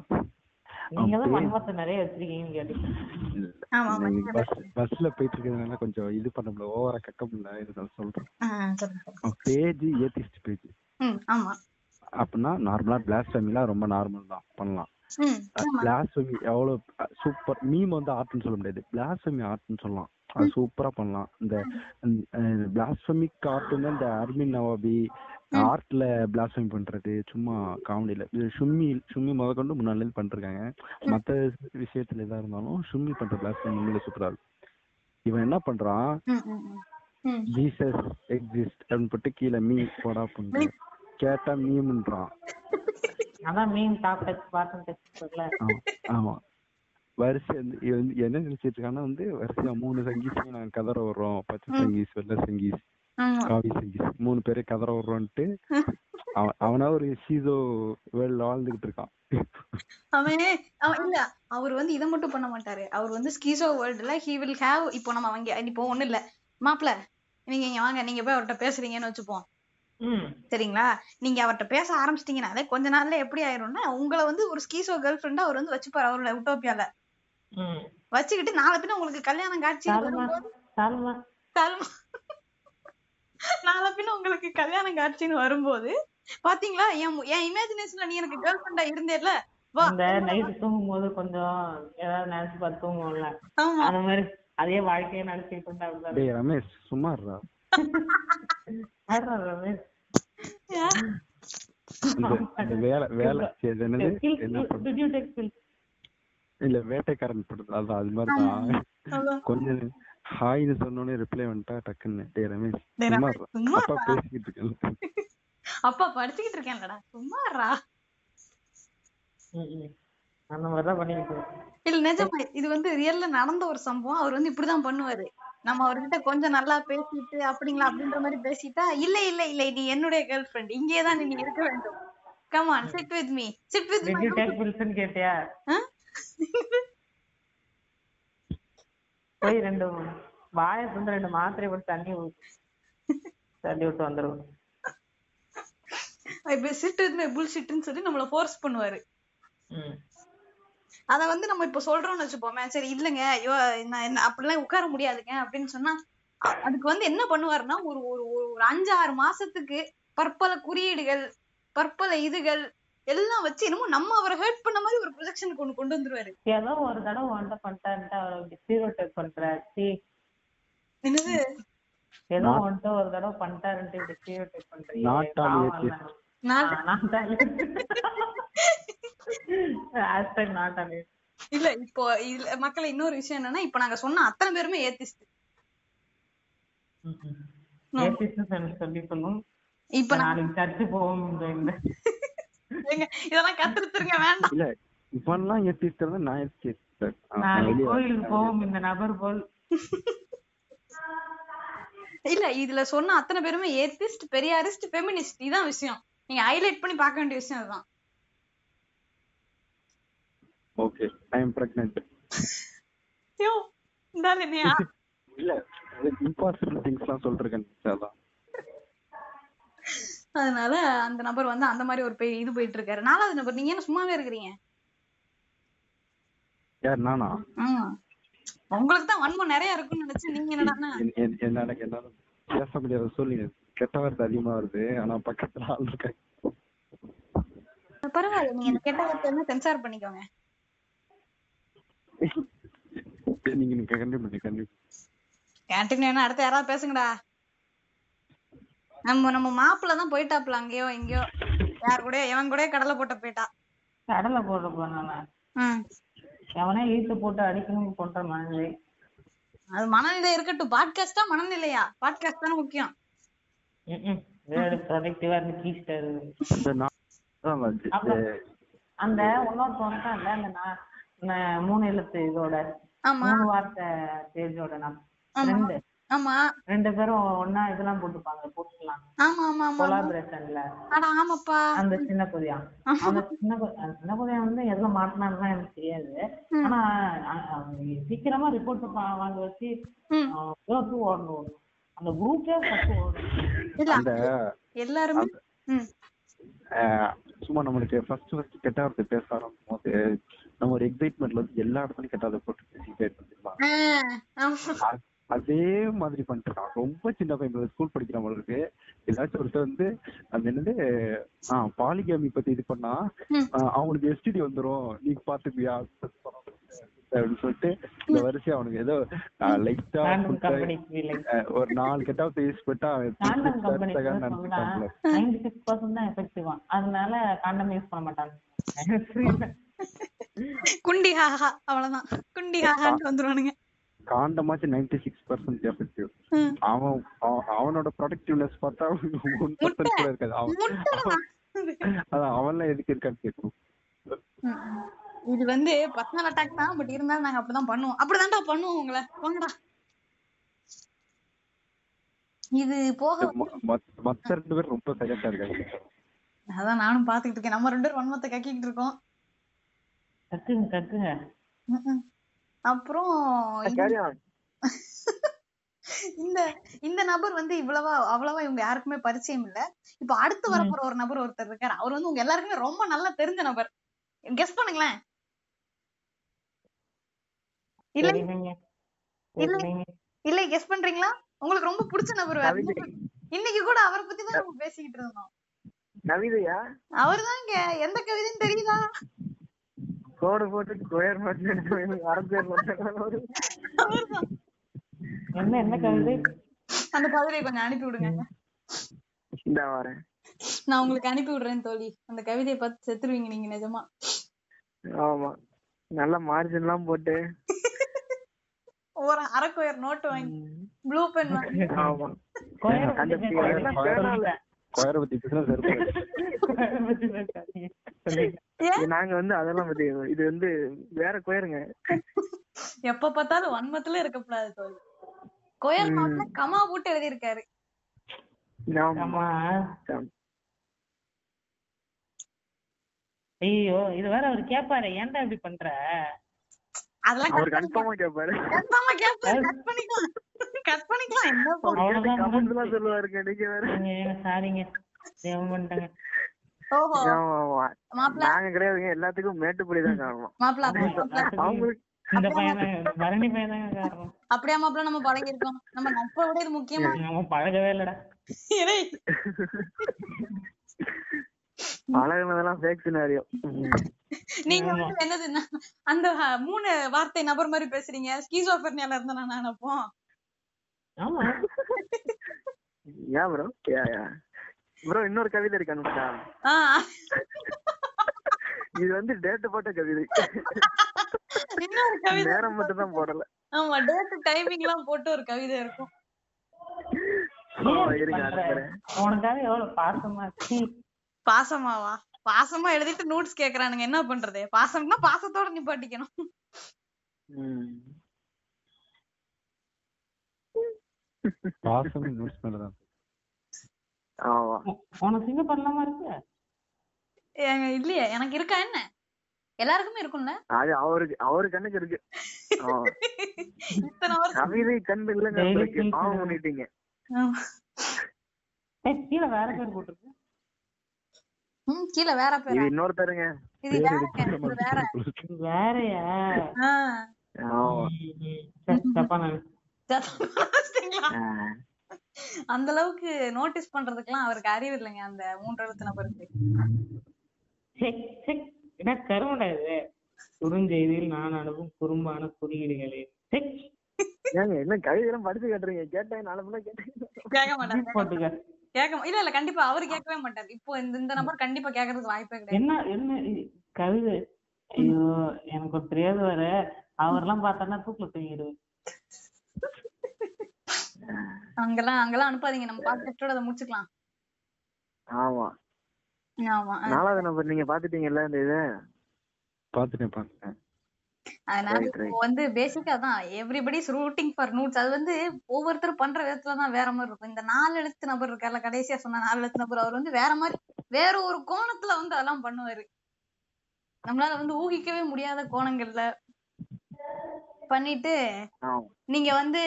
D: பஸ்ல போயிட்டு இருக்கிறதுனால கொஞ்சம் இது பண்ண முடியல ஓவரா கக்க முடியல இருந்தாலும் சொல்றேன். Page atheist page.
A: ம் ஆமா.
D: அப்படின்னா நார்மலா பிளாஸ்டமிலாம் ரொம்ப நார்மல் தான் பண்ணலாம். பிளாஸ்டமி எவ்வளவு சூப்பர் மீம் வந்து ஆர்ட்னு சொல்ல முடியாது. பிளாஸ்டமி ஆர்ட்னு சொல்லலாம். அது சூப்பரா பண்ணலாம். இந்த பிளாஸ்டமிக் ஆர்ட்னு இந்த அர்மின் நவாபி ஆர்ட்ல பிளாஸ்டமி பண்றது சும்மா காமெடியில ஷும்மி ஷும்மி முத கொண்டு முன்னாடி இருந்து பண்ணிருக்காங்க மத்த விஷயத்துல எதா இருந்தாலும் ஷும்மி பண்ற பிளாஸ்டமி உண்மையில சூப்பரா இருக்கும். இவன் என்ன பண்றான்? ஜீசஸ் எக்ஸிஸ்ட் அப்படின்னு போட்டு கீழே மீ போடா பண்ணு கேட்டா மீம்ன்றான்
B: அதான் meme top text bottom text இருக்குல்ல
D: ஆமா ஆமா. வரிசை என்ன நினைச்சிட்டு இருக்கான்னா வந்து வரிசையா மூணு சங்கீஸ் நாங்க கதற வர்றோம் பச்சை சங்கீஸ் வெள்ளை சங்கீஸ் காவி சங்கீஸ் மூணு பேரே கதற வர்றோம்ட்டு அவன் அவனா ஒரு சீசோ வேர்ல்ட்ல வாழ்ந்துகிட்டு இருக்கான்.
A: அவன் இல்ல அவர் வந்து இத மட்டும் பண்ண மாட்டாரு. அவர் வந்து ஸ்கீசோ வேர்ல்டுல ஹி வில் ஹேவ் இப்போ நம்ம அங்க இப்போ ஒண்ணு இல்ல. மாப்ள நீங்க இங்க வாங்க நீங்க போய் அவர்ட்ட பேசுறீங்கன்னு வச்சுப்போம். சரிங்களா? நீங்க அவர்ட்ட பேச ஆரம்பிச்சிட்டீங்கனாலே கொஞ்ச நாள்ல எப்படி ஆயிரும்னா உங்களை வந்து ஒரு ஸ்கீசோ கேர்ள் ஃப்ரெண்டா அவர் வந்து வச்சுப்பாரு அவரோட உட்டோப்பியால. வச்சுக்கிட்டு நாளை பின்ன உங்களுக்கு கல்யாணம் காட்சி நாளை பின்ன உங்களுக்கு கல்யாணம் காட்சின்னு வரும்போது பாத்தீங்களா? என் என் இமேஜினேஷன்ல நீ எனக்கு கேர்ள் ஃப்ரெண்டா இருந்தேல்ல? வா.
B: இந்த நைட்டு தூங்கும் போது கொஞ்சம் ஏதாவது நினைச்சு பார்த்து தூங்குவோம்ல.
A: ஆமா.
B: அந்த மாதிரி அதே வாழ்க்கையை நினைச்சிட்டு இருந்தா
D: டேய் ரமேஷ் சும்மா இருடா.
B: ரமேஷ்.
D: வேலை வேலை. என்னது? இல்ல வேட்டைக்காரன் படத்துல அதான் அது மாதிரிதான்
A: அதான்.
D: கொஞ்சம் ஹாய்னு சொன்னோடனே ரிப்ளை வந்துட்டா டக்குன்னு. டேய் ரமேஷ் சும்மா அப்பா. பேசிக்கிட்டு இருக்கேன்
A: அப்பா படிச்சுக்கிட்டு இருக்கேன்லடா. சும்மாறா
B: ம், ம். அந்த மாதிரிதான் பண்ணிட்டு.
A: இல்ல நிஜமா இது வந்து ரியல்ல நடந்த ஒரு சம்பவம். அவர் வந்து இப்படிதான் பண்ணுவாரு. நம்ம அவர்கிட்ட கொஞ்சம் நல்லா பேசிட்டு அப்படிங்களா அப்படின்ற மாதிரி பேசிட்டா இல்ல இல்ல இல்ல நீ என்னுடைய கேர்ள் ஃப்ரெண்ட் இங்கே தான் நீ இருக்க வேண்டும் come on sit with me sit with
B: ன்னு கேட்டியா? போய் ரெண்டு வாயை வந்து ரெண்டு மாத்திரை போட்டு தண்ணி தள்ளி விட்டு வந்துருவோம்
A: இப்ப சிட்டு புல்ஷிட்னு சொல்லி நம்மள ஃபோர்ஸ் பண்ணுவாரு. அத வந்து நம்ம இப்ப சொல்றோம்னு வச்சுப்போமே சரி இல்லங்க ஐயோ நான் அப்படிலாம் உட்கார முடியாதுங்க அப்படின்னு சொன்னா அதுக்கு வந்து என்ன பண்ணுவாருன்னா ஒரு ஒரு ஒரு ஒரு அஞ்சு ஆறு மாசத்துக்கு பற்பல குறியீடுகள் பற்பல இதுகள் எல்லாம் வச்சு என்னமோ நம்ம அவரை ஹர்ட் பண்ண மாதிரி ஒரு ப்ரொஜெக்ஷனுக்கு ஒண்ணு கொண்டு வந்துருவாரு.
B: ஏதோ ஒரு தடவை வந்துட்டு பண்ணிட்டாருன்ட்டு அவரை சீரோ டைப் பண்றாரு. சீ
A: என்னது?
B: ஏதோ வந்துட்டு ஒரு தடவை பண்ணிட்டாருன்ட்டு இப்படி சீரோ டைப் பண்றீங்க. இல்ல.
A: இல்ல இப்போ இதுல மக்களை இன்னொரு விஷயம் என்னன்னா இப்ப நாங்க சொன்ன அத்தனை பேருமே ஏத்திஸ்ட்
B: ன்னு சொல்லி சொல்லி சொல்லும்
A: இப்ப
B: நாளைக்கு சர்ச்சு போவோம்
A: இதெல்லாம் கத்துருத்துருங்க வேண்டாம்.
D: இல்ல இவன்லாம் ஏத்திஸ்ட் இருந்தா நான்
B: நாளைக்கு கோயிலுக்கு போவோம் இந்த நபர் போல்.
A: இல்ல இதுல சொன்ன அத்தனை பேருமே ஏத்திஸ்ட் பெரியாரிஸ்ட் ஃபெமினிஸ்ட் இதான் விஷயம். நீங்க ஹைலைட் பண்ணி பார்க்க வேண்டிய விஷயம் அதுதான்.
D: ஓகே ஐ எம் பிரெக்னென்ட்
A: என்னையா?
D: இல்ல இம்பாசிபிள் திங்ஸ்லாம் சொல்றேன் அதான்
A: அதனால அந்த நபர் வந்து அந்த மாதிரி ஒரு போய் இது போயிட்டு இருக்காரு. நாலாவது நபர் நீங்க என்ன சும்மாவே இருக்கிறீங்க?
D: யார் நானா.
A: உங்களுக்கு தான் வன்மம் நிறைய இருக்கும்னு நினைச்சு நீங்க என்னடான்னா
D: என்- என்- என்ன எனக்கு என்னால பேச முடியாத. சூழ்நிலை கெட்ட வார்த்தை அதிகமா வருது. ஆனா பக்கத்துல ஆள் இருக்காங்க.
A: பரவாயில்ல. நீங்க கெட்ட வார்த்தை சென்சார் பண்ணிக்கோங்க.
D: நீங்க நீங்க கண்டிப்பா கண்டிப்பா
A: வேணா அடுத்து யாராவது பேசுங்கடா. நம்ம நம்ம மாப்பிள்ள தான் போயிட்டாப்ல அங்கேயோ எங்கேயோ. யார் கூட எவன் கூட கடலை போட்ட போயிட்டா.
B: கடலை போட போனானே? எவனே இழுத்து போட்டு அடிக்கணும் பண்ற மனநிலை.
A: அது மனநிலை இருக்கட்டும். பாட்காஸ்டா மனநிலையா? பாட்காஸ்ட் தானே முக்கியம்.
D: அந்த
B: இன்னொருத்தன் வந்துட்டான்ல அந்த மூணு எழுத்து இதோட.
A: ஆமா.
B: மூணு வார்த்தை பேஜோட நான். ரெண்டு.
A: ஆமா.
B: ரெண்டு பேரும் ஒன்னா இதெல்லாம் போட்டுப்பாங்க போட்டுக்கலாம்.
A: ஆமா ஆமா ஆமா.
B: கொலாபரேஷன்ல
A: அட ஆமாப்பா.
B: அந்த சின்ன புதியா அந்த சின்ன சின்ன புதியா வந்து எதுல மாட்டினான்னு எனக்கு தெரியாது. ஆனா சீக்கிரமா ரிப்போர்ட் வாங்க வச்சு
A: ம்.
B: ஓடணும். அந்த குரூப்பே ஃபர்ஸ்ட் ஓடணும்
A: எல்லாருமே
D: சும்மா நம்மளுக்கு ஃபர்ஸ்ட் ஃபர்ஸ்ட் கெட்ட வார்த்தை பேச ஆரம்பிக்கும் போது நம்ம ஒரு எக்ஸைட்மெண்ட்ல வந்து எல்லா இடத்துலயும் கெட்ட வார்த்தை போட்டு பேசிட்டே
A: ஆமா.
D: அதே மாதிரி பண்ணிட்டு இருக்கான் ரொம்ப சின்ன பையன் ஸ்கூல் படிக்கிறவங்களுக்கு ஏதாச்சும் ஒருத்தர் வந்து அந்த என்னது ஆஹ் பாலிகாமி பத்தி இது பண்ணா அவங்களுக்கு எஸ்டிடி வந்துரும். நீங்க பாத்துப்பியா? அப்படின்னு சொல்லிட்டு இந்த வரிசை அவனுக்கு ஏதோ லைட்டா
B: ரேண்டம் கம்பெனி ஃபீலிங்
D: ஒரு நாலு கெட்ட யூஸ்
B: எஃபெக்டிவா அதனால காண்டம் யூஸ் பண்ண மாட்டாங்க
A: குண்டி ஹாஹா அவ்வளவுதான். குண்டி ஹாஹான்னு வந்துருவானுங்க.
D: காண்டமாச்சு நைன்டி சிக்ஸ் பர்சன்ட் எஃபெக்டிவ். அவன் அவ- அவனோட ப்ரொடக்டிவ்னஸ் பார்த்தா ஒன் பர்சன்ட் கூட இருக்காது. அவன். அவன்லாம் எதுக்கு இருக்கான்னு கேட்கணும்.
A: ம். இது வந்து பர்சனல் அட்டாக் தான் பட் இருந்தாலும் நாங்க அப்படிதான் பண்ணுவோம். அப்படிதான்டா பண்ணுவோம் உங்களை. போங்கடா இது போக
D: மத்த- ரெண்டு பேரும் ரொம்ப சைலண்டா இருக்காங்க.
A: அதான் நானும் பாத்துக்கிட்டு இருக்கேன். நம்ம ரெண்டு பேரும் வன்மத்தை கக்கிட்டு இருக்கோம்.
B: கக்குங்க கக்குங்க.
A: அப்புறம் இந்த- இந்த நபர் வந்து இவ்வளவா அவ்வளவா இவங்க யாருக்குமே பரிச்சயம் இல்ல. இப்ப அடுத்து வரப்போற ஒரு நபர் ஒருத்தர் இருக்காரு. அவர் வந்து உங்க எல்லாருக்குமே ரொம்ப நல்லா தெரிஞ்ச நபர். கெஸ் பண்ணுங்களேன். இல்ல. இல்ல. இல்ல கெஸ் பண்றீங்களா? உங்களுக்கு ரொம்ப பிடிச்ச நபர் வேற. இன்னைக்கு கூட அவரை பத்தி தான் நம்ம பேசிக்கிட்டு இருந்தோம்.
C: நவிதையா
A: அவர்தாங்க. எந்த கவிதைன்னு தெரியுதா?
C: கோடு போட்டு ஸ்கொயர் போட்டு
A: அவர்தான்
B: என்ன என்ன கவிதை?
A: அந்த கவிதையை கொஞ்சம் அனுப்பி விடுங்க.
C: இந்த வரேன்.
A: நான் உங்களுக்கு அனுப்பி விடுறேன் தோழி. அந்த கவிதையை பார்த்து செத்துருவீங்க நீங்க நிஜமா.
C: ஆமா. நல்ல மார்ஜின் எல்லாம் போட்டு.
A: ஒரு அரைக்கோயர் நோட்டு வாங்கி ப்ளூ பென் வாங்கி
C: ஆமா. அந்த
B: பத்தி
D: பேசினா.
C: நாங்க வந்து அதெல்லாம் பத்தி இது வந்து வேற கோயருங்க
A: எப்ப பார்த்தாலும் வன்மத்துல இருக்கக்கூடாது தோழி. கொயர் கமா போட்டு எழுதியிருக்காரு.
C: ஆமா.
B: ஆமா. ஐயோ இது வேற அவர் கேப்பாரு. ஏன்டா இப்படி பண்ற?
A: அதெல்லாம்
C: அவர் கன்ஃபார்மா கேட்பாரு
A: கன்ஃபார்மா கேட்பேன் கட் பண்ணிக்கலாம் கட் பண்ணிக்கலாம் என்ன
C: எல்லாம் சொல்லுவாருங்க. நீங்க வேற.
B: சாரிங்க. தேவை பண்ணிட்டாங்க
A: ஓஹோ.
C: ஆமா, ஆமா.
A: மாப்பிள
C: நாங்க கிடையாதுங்க. எல்லாத்துக்கும் மேட்டுப்படி தான் காரணம்.
A: மாப்பிள அப்படியா மாப்பிள?
C: அவங்களுக்கு
A: அப்படியா நம்ம பழகி இருக்கோம் நம்ம நட்பை விட இது முக்கியமா?
B: நம்ம பழகவே இல்லடா.
C: பழகுனதெல்லாம் ஃபேக் சினாரியோ
A: நீங்க வந்து என்னதுன்னா அந்த மூணு வார்த்தை நபர் மாதிரி பேசுறீங்க. ஸ்கீசோஃபர்னியால இருந்த நான் நினைப்போம்
B: ஆமா.
C: ஏன் ப்ரோ? யா யா. ப்ரோ இன்னொரு கவிதை இருக்கு
A: ஆஹ்
C: இது வந்து டேட் போட்ட கவிதை.
A: இன்னொரு கவிதை
C: நேரம் மட்டும் தான் போடல.
A: ஆமா டேட் டைமிங் எல்லாம் போட்டு ஒரு கவிதை இருக்கும்.
B: எவ்வளவு பாசமா
A: பாசமாவா? பாசமா எழுதிட்டு நோட்ஸ் கேக்குறானுங்க. என்ன பண்றது? பாசம்னா பாசத்தோட நிப்பாட்டிக்கணும்.
D: பாசம் நோட்ஸ் மேலதான்.
A: ஏங்க, இல்லையே. எனக்கு இருக்கா என்ன? எல்லாருக்குமே இருக்கும்ல?
C: அது அவருக்கு அவரு கண்ணுக்கு இருக்கு.
A: இத்தனை வருஷம்.
C: கவிதை கண்டு இல்லைங்க பாவம். பண்ணிட்டீங்க.
B: கீழே வேற பேர் போட்டிருக்கு.
A: ம், கீழே வேற பேரா?
C: இன்னொருத்தருங்க
A: இது வேற
B: வேறயா.
A: அந்த அளவுக்கு நோட்டீஸ் பண்றதுக்கெல்லாம் அவருக்கு அறிவு இல்லைங்க அந்த மூன்று எழுத்து நபருக்கு
B: என்ன கருமடா இது? குறுஞ்செய்தியில் நான் அனுப்பும் குறும்பான குறியீடுகளே.
C: என்ன கவிதை எல்லாம் படிச்சு கேட்டுறீங்க கேட்டேன் நாலு கேட்டேன்.
A: கேட்க
B: போட்டுக்க.
A: கேட்க இல்ல இல்ல கண்டிப்பா அவரு கேட்கவே மாட்டாரு. இப்போ இந்த இந்த நம்பர் கண்டிப்பா கேட்கறதுக்கு வாய்ப்பே கிடையாது.
B: என்ன என்ன? கவிதை ஐயோ எனக்கு ஒரு தெரியாது வர அவர்லாம் பார்த்தாருன்னா தூக்கில தூங்கிடுவேன்.
A: அங்கெல்லாம் அங்கெல்லாம் அனுப்பாதீங்க. நம்ம பாத்துட்டோட அதை முடிச்சுக்கலாம்.
C: ஆமா.
A: ஆமா
C: நாலாவது நம்பர் நீங்க பாத்துட்டீங்கல்ல இந்த இது?
D: பாத்துட்டேன் பாத்துட்டேன்
A: அதனால. இப்போ வந்து பேசிக்கா தான். எவ்ரிபடிஸ் ரூட்டிங் ஃபார் நோட்ஸ் அது வந்து ஒவ்வொருத்தரும் பண்ற விதத்துல தான் வேற மாதிரி இருக்கும். இந்த நாலு எழுத்து நபர் இருக்கார்ல கடைசியா சொன்ன நாலு எழுத்து நபர் அவர் வந்து வேற மாதிரி வேற ஒரு கோணத்துல வந்து அதெல்லாம் பண்ணுவாரு. நம்மளால வந்து ஊகிக்கவே முடியாத கோணங்கள்ல பண்ணிட்டு நீங்க வந்து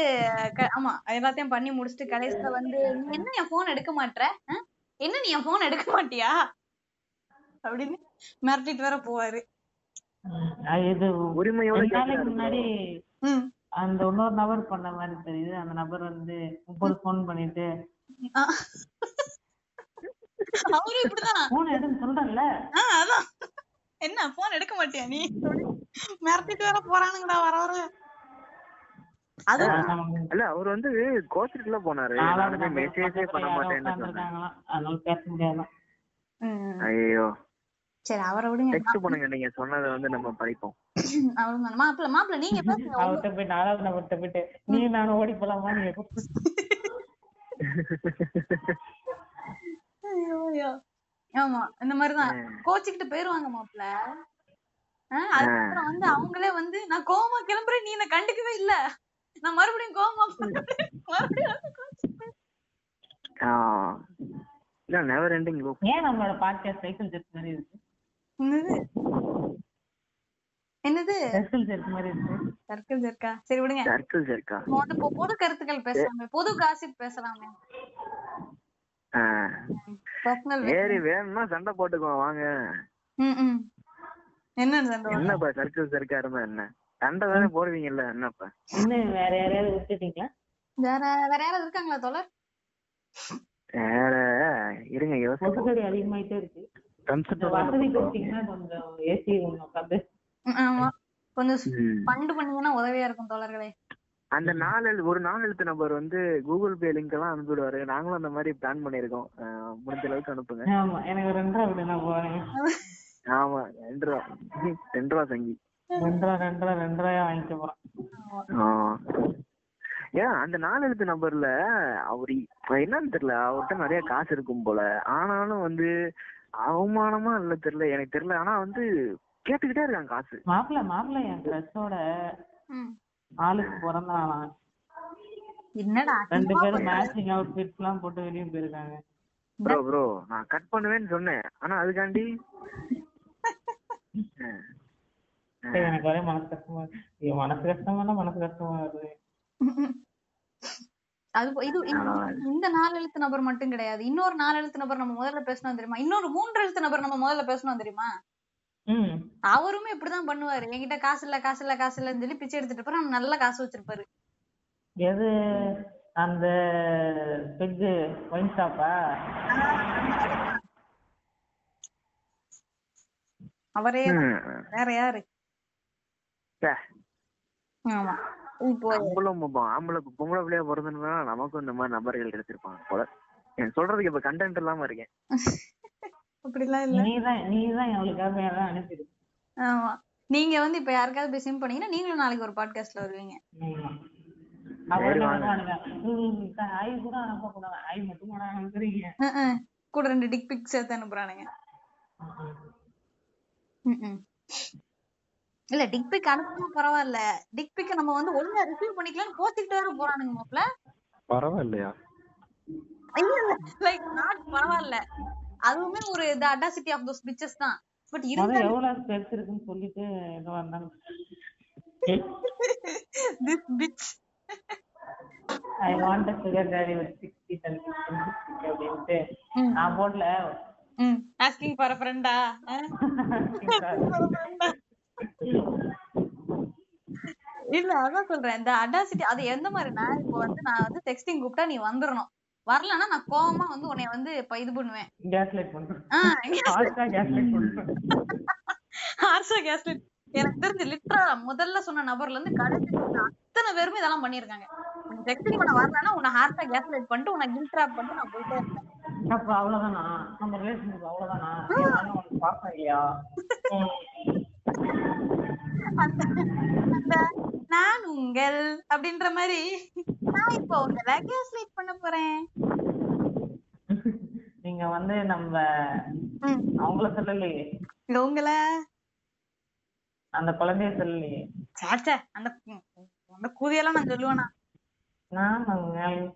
A: ஆமா எல்லாத்தையும் பண்ணி முடிச்சுட்டு கடைசியில வந்து நீ என்ன என் போன் எடுக்க அஹ்? என்ன நீ என் போன் எடுக்க மாட்டியா? அப்படின்னு மிரட்டிட்டு வேற போவாரு.
B: இது
C: உரிமையோட
B: நாளைக்கு முன்னாடி
A: ம்.
B: அந்த இன்னொரு நபர் பண்ண மாதிரி தெரியுது. அந்த நபர் வந்து முப்பது ஃபோன் பண்ணிட்டு
A: ஆஹ். அவரும் இப்படிதான்.
B: போன் எடுன்னு சொல்றேன்ல.
A: ஆஹ் அதான். என்ன போன் எடுக்க மாட்டியா நீ? மிரட்டிட்டு வேற போறானுங்கடா வர வர. அது
C: இல்ல அவர் வந்து கோச்சிட்டுல போனாரு. மெசேஜே பண்ண மாட்டேன்னு
A: ம்,
C: ஐயோ
A: சரி அவரை விடுங்க.
C: டெக்ஸ்ட் பண்ணுங்க நீங்க சொன்னதை வந்து நம்ம படிப்போம்.
A: அவரு மாப்பிள்ள மாப்பிள்ள நீங்க
B: அவர்கிட்ட போயிட்டு நாலாவது நபர்கிட்ட போயிட்டு நீ நானும் ஓடி போலாமா
A: ஐயோ, ஐயோ. ஆமா இந்த மாதிரிதான். கோச்சிக்கிட்டு போயிருவாங்க மாப்பிள்ள. ஆஹ் அதுக்கப்புறம் வந்து அவங்களே வந்து நான் கோவமா கிளம்புறேன் நீ என்ன கண்டுக்கவே இல்ல. நான் மறுபடியும் போறேன். மறுபடியும்
C: நெவர் எண்டிங் லூப்
B: ஏன் நம்மளோட பாட்காஸ்ட் சைக்கிள் ஜெர்க் மாதிரி இருக்கு?
A: என்னது? என்னது?
B: சைக்கிள் ஜெர்க் மாதிரி இருக்கு.
A: சர்க்கிள் இருக்கா சரி விடுங்க.
C: சர்க்கிள்
A: வந்து இப்போ பொது கருத்துக்கள் பேசலாமே பொது காசிப் பேசலாமே. பர்சனல்
C: ஏறி வேணும்னா சண்டை போட்டுக்குவோம் வாங்க.
A: ம் ம். என்ன சண்டை?
C: என்னப்பா சர்க்கிள் சர்க்கா இருந்தா என்ன? சண்டை தானே போடுவீங்கல்ல என்னப்பா?
B: இன்னும் வேற யாரையாவது விட்டுட்டீங்களா?
A: வேற வேற யாராவது இருக்காங்களா தோழர்?
C: வேற இருங்க யோசி
B: கொசுக்கடி அதிகமாயிட்டே இருக்கு. கொஞ்சம்.
A: ஃபண்டு பண்ணீங்கன்னா உதவியா இருக்கும் தோழர்களே.
C: அந்த நாலு எழு- ஒரு நாலு எழுத்து நம்பர் வந்து கூகுள் பே லிங்க் எல்லாம் அனுப்பிடுவாரு நாங்களும் அந்த மாதிரி பிளான் பண்ணிருக்கோம் முடிஞ்ச அளவுக்கு அனுப்புங்க.
B: ஆமா எனக்கு ரெண்டு ரூபா விடு நான் போறேன்.
C: ஆமா ரெண்டு ரூபா. ரெண்டு ரூபா சங்கி
B: ரெண்டு ரூபா ரெண்டு ரூபா ரெண்டு ரூபாயா வாங்கிட்டு போறேன்.
C: ஆ. ஏன் அந்த நாலு எழுத்து நம்பர்ல அவர் என்னன்னு தெரியல அவர்கிட்ட நிறைய காசு இருக்கும் போல. ஆனாலும் வந்து அவமானமா இல்ல தெரியல எனக்கு தெரியல. ஆனா வந்து கேட்டுக்கிட்டே இருக்காங்க காசு.
B: மாப்பிள்ள மாப்பிள்ள என் ட்ரெஸ்ஸோட. ஆளுக்கு பிறந்தாலாம்
A: என்னடா
B: ரெண்டு பேரும் மேட்சிங் அவுட்ஃபிட்ஸ் எல்லாம் போட்டு வெளியே போயிருக்காங்க.
C: ப்ரோ ப்ரோ நான் கட் பண்ணுவேன்னு சொன்னேன். ஆனா அதுக்காண்டி?
B: எனக்கு ஒரே மனசு கஷ்டமா மனசு கஷ்டமா மனசு கஷ்டமா வருது.
A: அது இது இந்த- நாலு எழுத்து நபர் மட்டும் கிடையாது. இன்னொரு நாலு எழுத்து நபர் நம்ம முதல்ல பேசணும் தெரியுமா? இன்னொரு மூன்று எழுத்து நபர் நம்ம முதல்ல பேசணும் தெரியுமா? அவருமே இப்படிதான் பண்ணுவாரு. என்கிட்ட காசு இல்ல காசு இல்ல காசு இல்லன்னு சொல்லி பிச்சை எடுத்துட்டு போற நல்ல காசு வச்சிருப்பாரு.
B: எது? அந்த பெக்கு ஒயின் ஷாப்பா?
A: அவரே. வேற யாரு. ஆமா. இப்போ
C: ஆம்பளை பொம்பளை பிள்ளையா நமக்கும் இந்த மாதிரி நபர்கள் கிடைச்சிருப்பாங்க போல. சொல்றதுக்கு இப்ப கண்டென்ட் இல்லாம இருக்கேன்.
A: அப்படிலாம் இல்ல.
B: நீதான் நீதான் அனுப்பிடு.
A: ஆமா. நீங்க வந்து இப்ப யாருக்காவது போய் சிம் பண்ணீங்கன்னா நீங்களும் நாளைக்கு ஒரு பாட்காஸ்ட்ல வருவீங்க.
B: கூட
A: ரெண்டு டிக் பிக் சேர்த்து அனுப்புறானுங்க. ம்ம். இல்ல டிக் பிக் அனுப்புனா பரவாயில்ல. டிக் பிக் நம்ம வந்து ஒழுங்கா ரிசீவ் பண்ணிக்கலாம்னு கோச்சிக்கிட்டு வேற போறானுங்க மாப்ள.
D: பரவாயில்லையா?
A: இல்ல இல்ல. லைக் நாட் பரவாயில்ல. அதுவுமே ஒரு the audacity of those bitches தான். பட்
B: அது
A: இருந்தாலும்
B: எவ்வளவு பெருசு இருக்குன்னு சொல்லிட்டு ஏதோ வந்தாங்க
A: this bitch
B: I want sugar daddy with sixty அப்படின்ட்டு. நான் போடல.
A: ம். ஆஸ்கிங் ஃபார் ஃப்ரெண்டா இல்ல அதான் சொல்றேன். இந்த அடாசிட்டி அது எந்த மாதிரினா இப்போ வந்து நான் வந்து டெக்ஸ்டிங் கூப்பிட்டா நீ வந்துடணும் வரலன்னா நான் கோவமா வந்து உன்னை வந்து இப்ப இது பண்ணுவேன். ஹார்ஷா கேஸ்லிட் எனக்கு தெரிஞ்சு லிட்டரா முதல்ல சொன்ன நபர்ல இருந்து கடைசி அத்தனை பேருமே இதெல்லாம் பண்ணிருக்காங்க டெக்ஸ்டிங் பண்ண வரலன்னா உன்னை ஹார்ஷா கேஸ்லைட் பண்ணிட்டு உன்னை கில் ட்ராப் பண்ணிட்டு நான் போயிட்டே இருப்பேன்.
B: அப்ப அவ்வளவுதானா? நம்ம ரிலேஷன்ஷிப் அவ்வளவுதானா? பாப்பேன் இல்லையா.
A: அந்த அந்த நான் உங்கள் அப்படின்ற மாதிரி நான் இப்போ உங்களை கேஸ்லைட் பண்ண போறேன்.
B: நீங்க வந்து நம்ம. அவங்கள சொல்லலையே.
A: உங்களை?
B: அந்த குழந்தைய சொல்லலையே.
A: சாச்சா அந்த அந்த கூதியெல்லாம் நான் சொல்லுவேனா?
B: நான்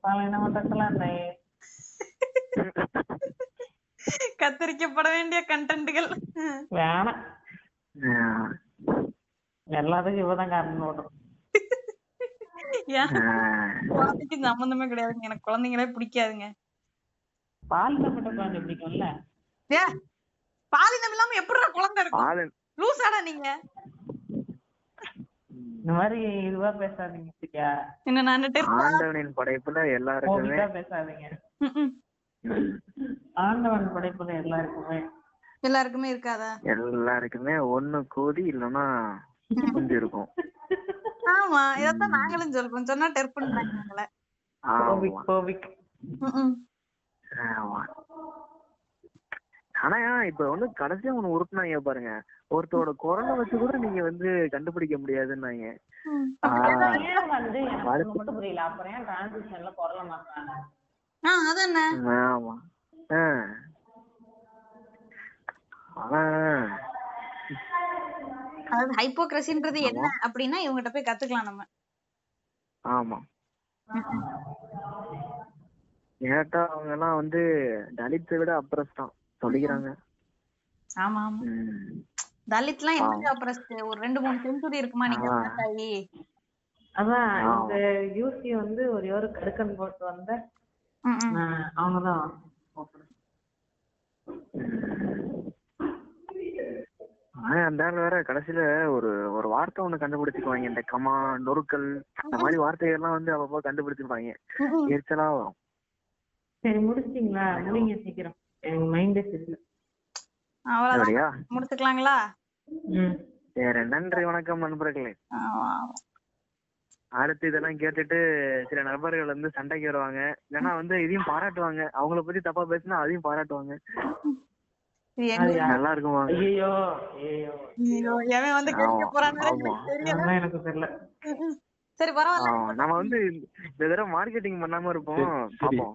B: பாலின மட்டக்கலாம்
A: கத்தரிக்கப்பட வேண்டிய கண்டென்ட்கள்
B: வேணாம். எல்லாத்துக்கும் இவதான் காரணம்
C: ஆஹ்
A: குழந்தைக்கு சம்பந்தமே கிடையாதுங்க. எனக்கு குழந்தைங்களே பிடிக்காதுங்க.
B: பாலினப்பட்ட குழந்தை பிடிக்கும்ல
A: ஏ பாலினம் இல்லாம எப்படிடா குழந்தை இருக்கும்? லூசாடா நீங்க?
B: இந்த மாதிரி இதுவா பேசாதீங்க சரியா?
A: என்ன நான்
C: ஆண்டவனின் படைப்புல எல்லாருக்குமே
B: பேசாதீங்க. ஆண்டவன் படைப்புல எல்லாருக்குமே
A: எல்லாருக்குமே இருக்காதா?
C: எல்லாருக்குமே ஒண்ணு கோதி இல்லைன்னா குஞ்சு இருக்கும்
A: ஆமா இதத்தான் நாங்களும் சொல்றோம். சொன்னா டெர் பண்றாங்க
C: ஆனா இப்ப வந்து கடைசியா ஒண்ணு உருட்டுனாங்க பாருங்க. ஒருத்தரோட குரலை வச்சு கூட நீங்க வந்து கண்டுபிடிக்க முடியாதுன்னாங்க.
B: வந்து எனக்கு ஒண்ணு மட்டும் புரியல. அப்புறம் ஏன் டிரான்சிஷன்ல குரல மாத்தாங்க
A: ஆ அதானே
C: ஆமா. ஆஹ்
A: அதாவது ஹைப்போக்ரசின்றது என்ன அப்படின்னா இவங்ககிட்ட போய் கத்துக்கலாம் நம்ம.
C: ஆமா. கேட்டா அவங்க எல்லாம் வந்து தலித்தை விட அப்ரஸ் தான். சொல்லிக்கிறாங்க.
A: ஆமா ஆமா.
C: உம்
A: தலித்லாம் எப்படி அப்புறம் ஒரு ரெண்டு மூணு செஞ்சுரி இருக்குமா நீங்க
B: அதான் இந்த யூசி வந்து ஒரே ஒரு கடுக்கன் போட்டு வந்த. அவங்கதான்.
C: ஆனா அந்த வேற கடைசியில ஒரு ஒரு வார்த்தை ஒண்ணு கண்டுபிடிச்சுக்குவாங்க. இந்த கமா நொறுக்கல் இந்த மாதிரி வார்த்தைகள் எல்லாம் வந்து அப்பப்போ
A: ம்.
C: எரிச்சலா வரும்.
B: சரி முடிச்சிட்டீங்களா? முடிங்க சீக்கிரம். மைண்டே சரியில்லை
A: அவ்வளவுதான்.
C: அப்படியா?
A: முடிச்சுக்கலாங்களா?
C: சரி நன்றி வணக்கம் நண்பர்களே. அடுத்து இதெல்லாம் கேட்டுட்டு சில நபர்கள் வந்து சண்டைக்கு வருவாங்க. இல்லைன்னா வந்து இதையும் பாராட்டுவாங்க. அவங்கள பத்தி தப்பா பேசினா அதையும் பாராட்டுவாங்க. நல்லா இருக்குமா?
B: ஐயோ ஐயோ
A: எவன் வந்து கேட்க போறான்னு. தெரியல.
B: எனக்கு தெரியல.
A: சரி பரவாயில்ல.
C: நம்ம வந்து இந்த தடவை மார்க்கெட்டிங் பண்ணாம இருப்போம். பாப்போம்.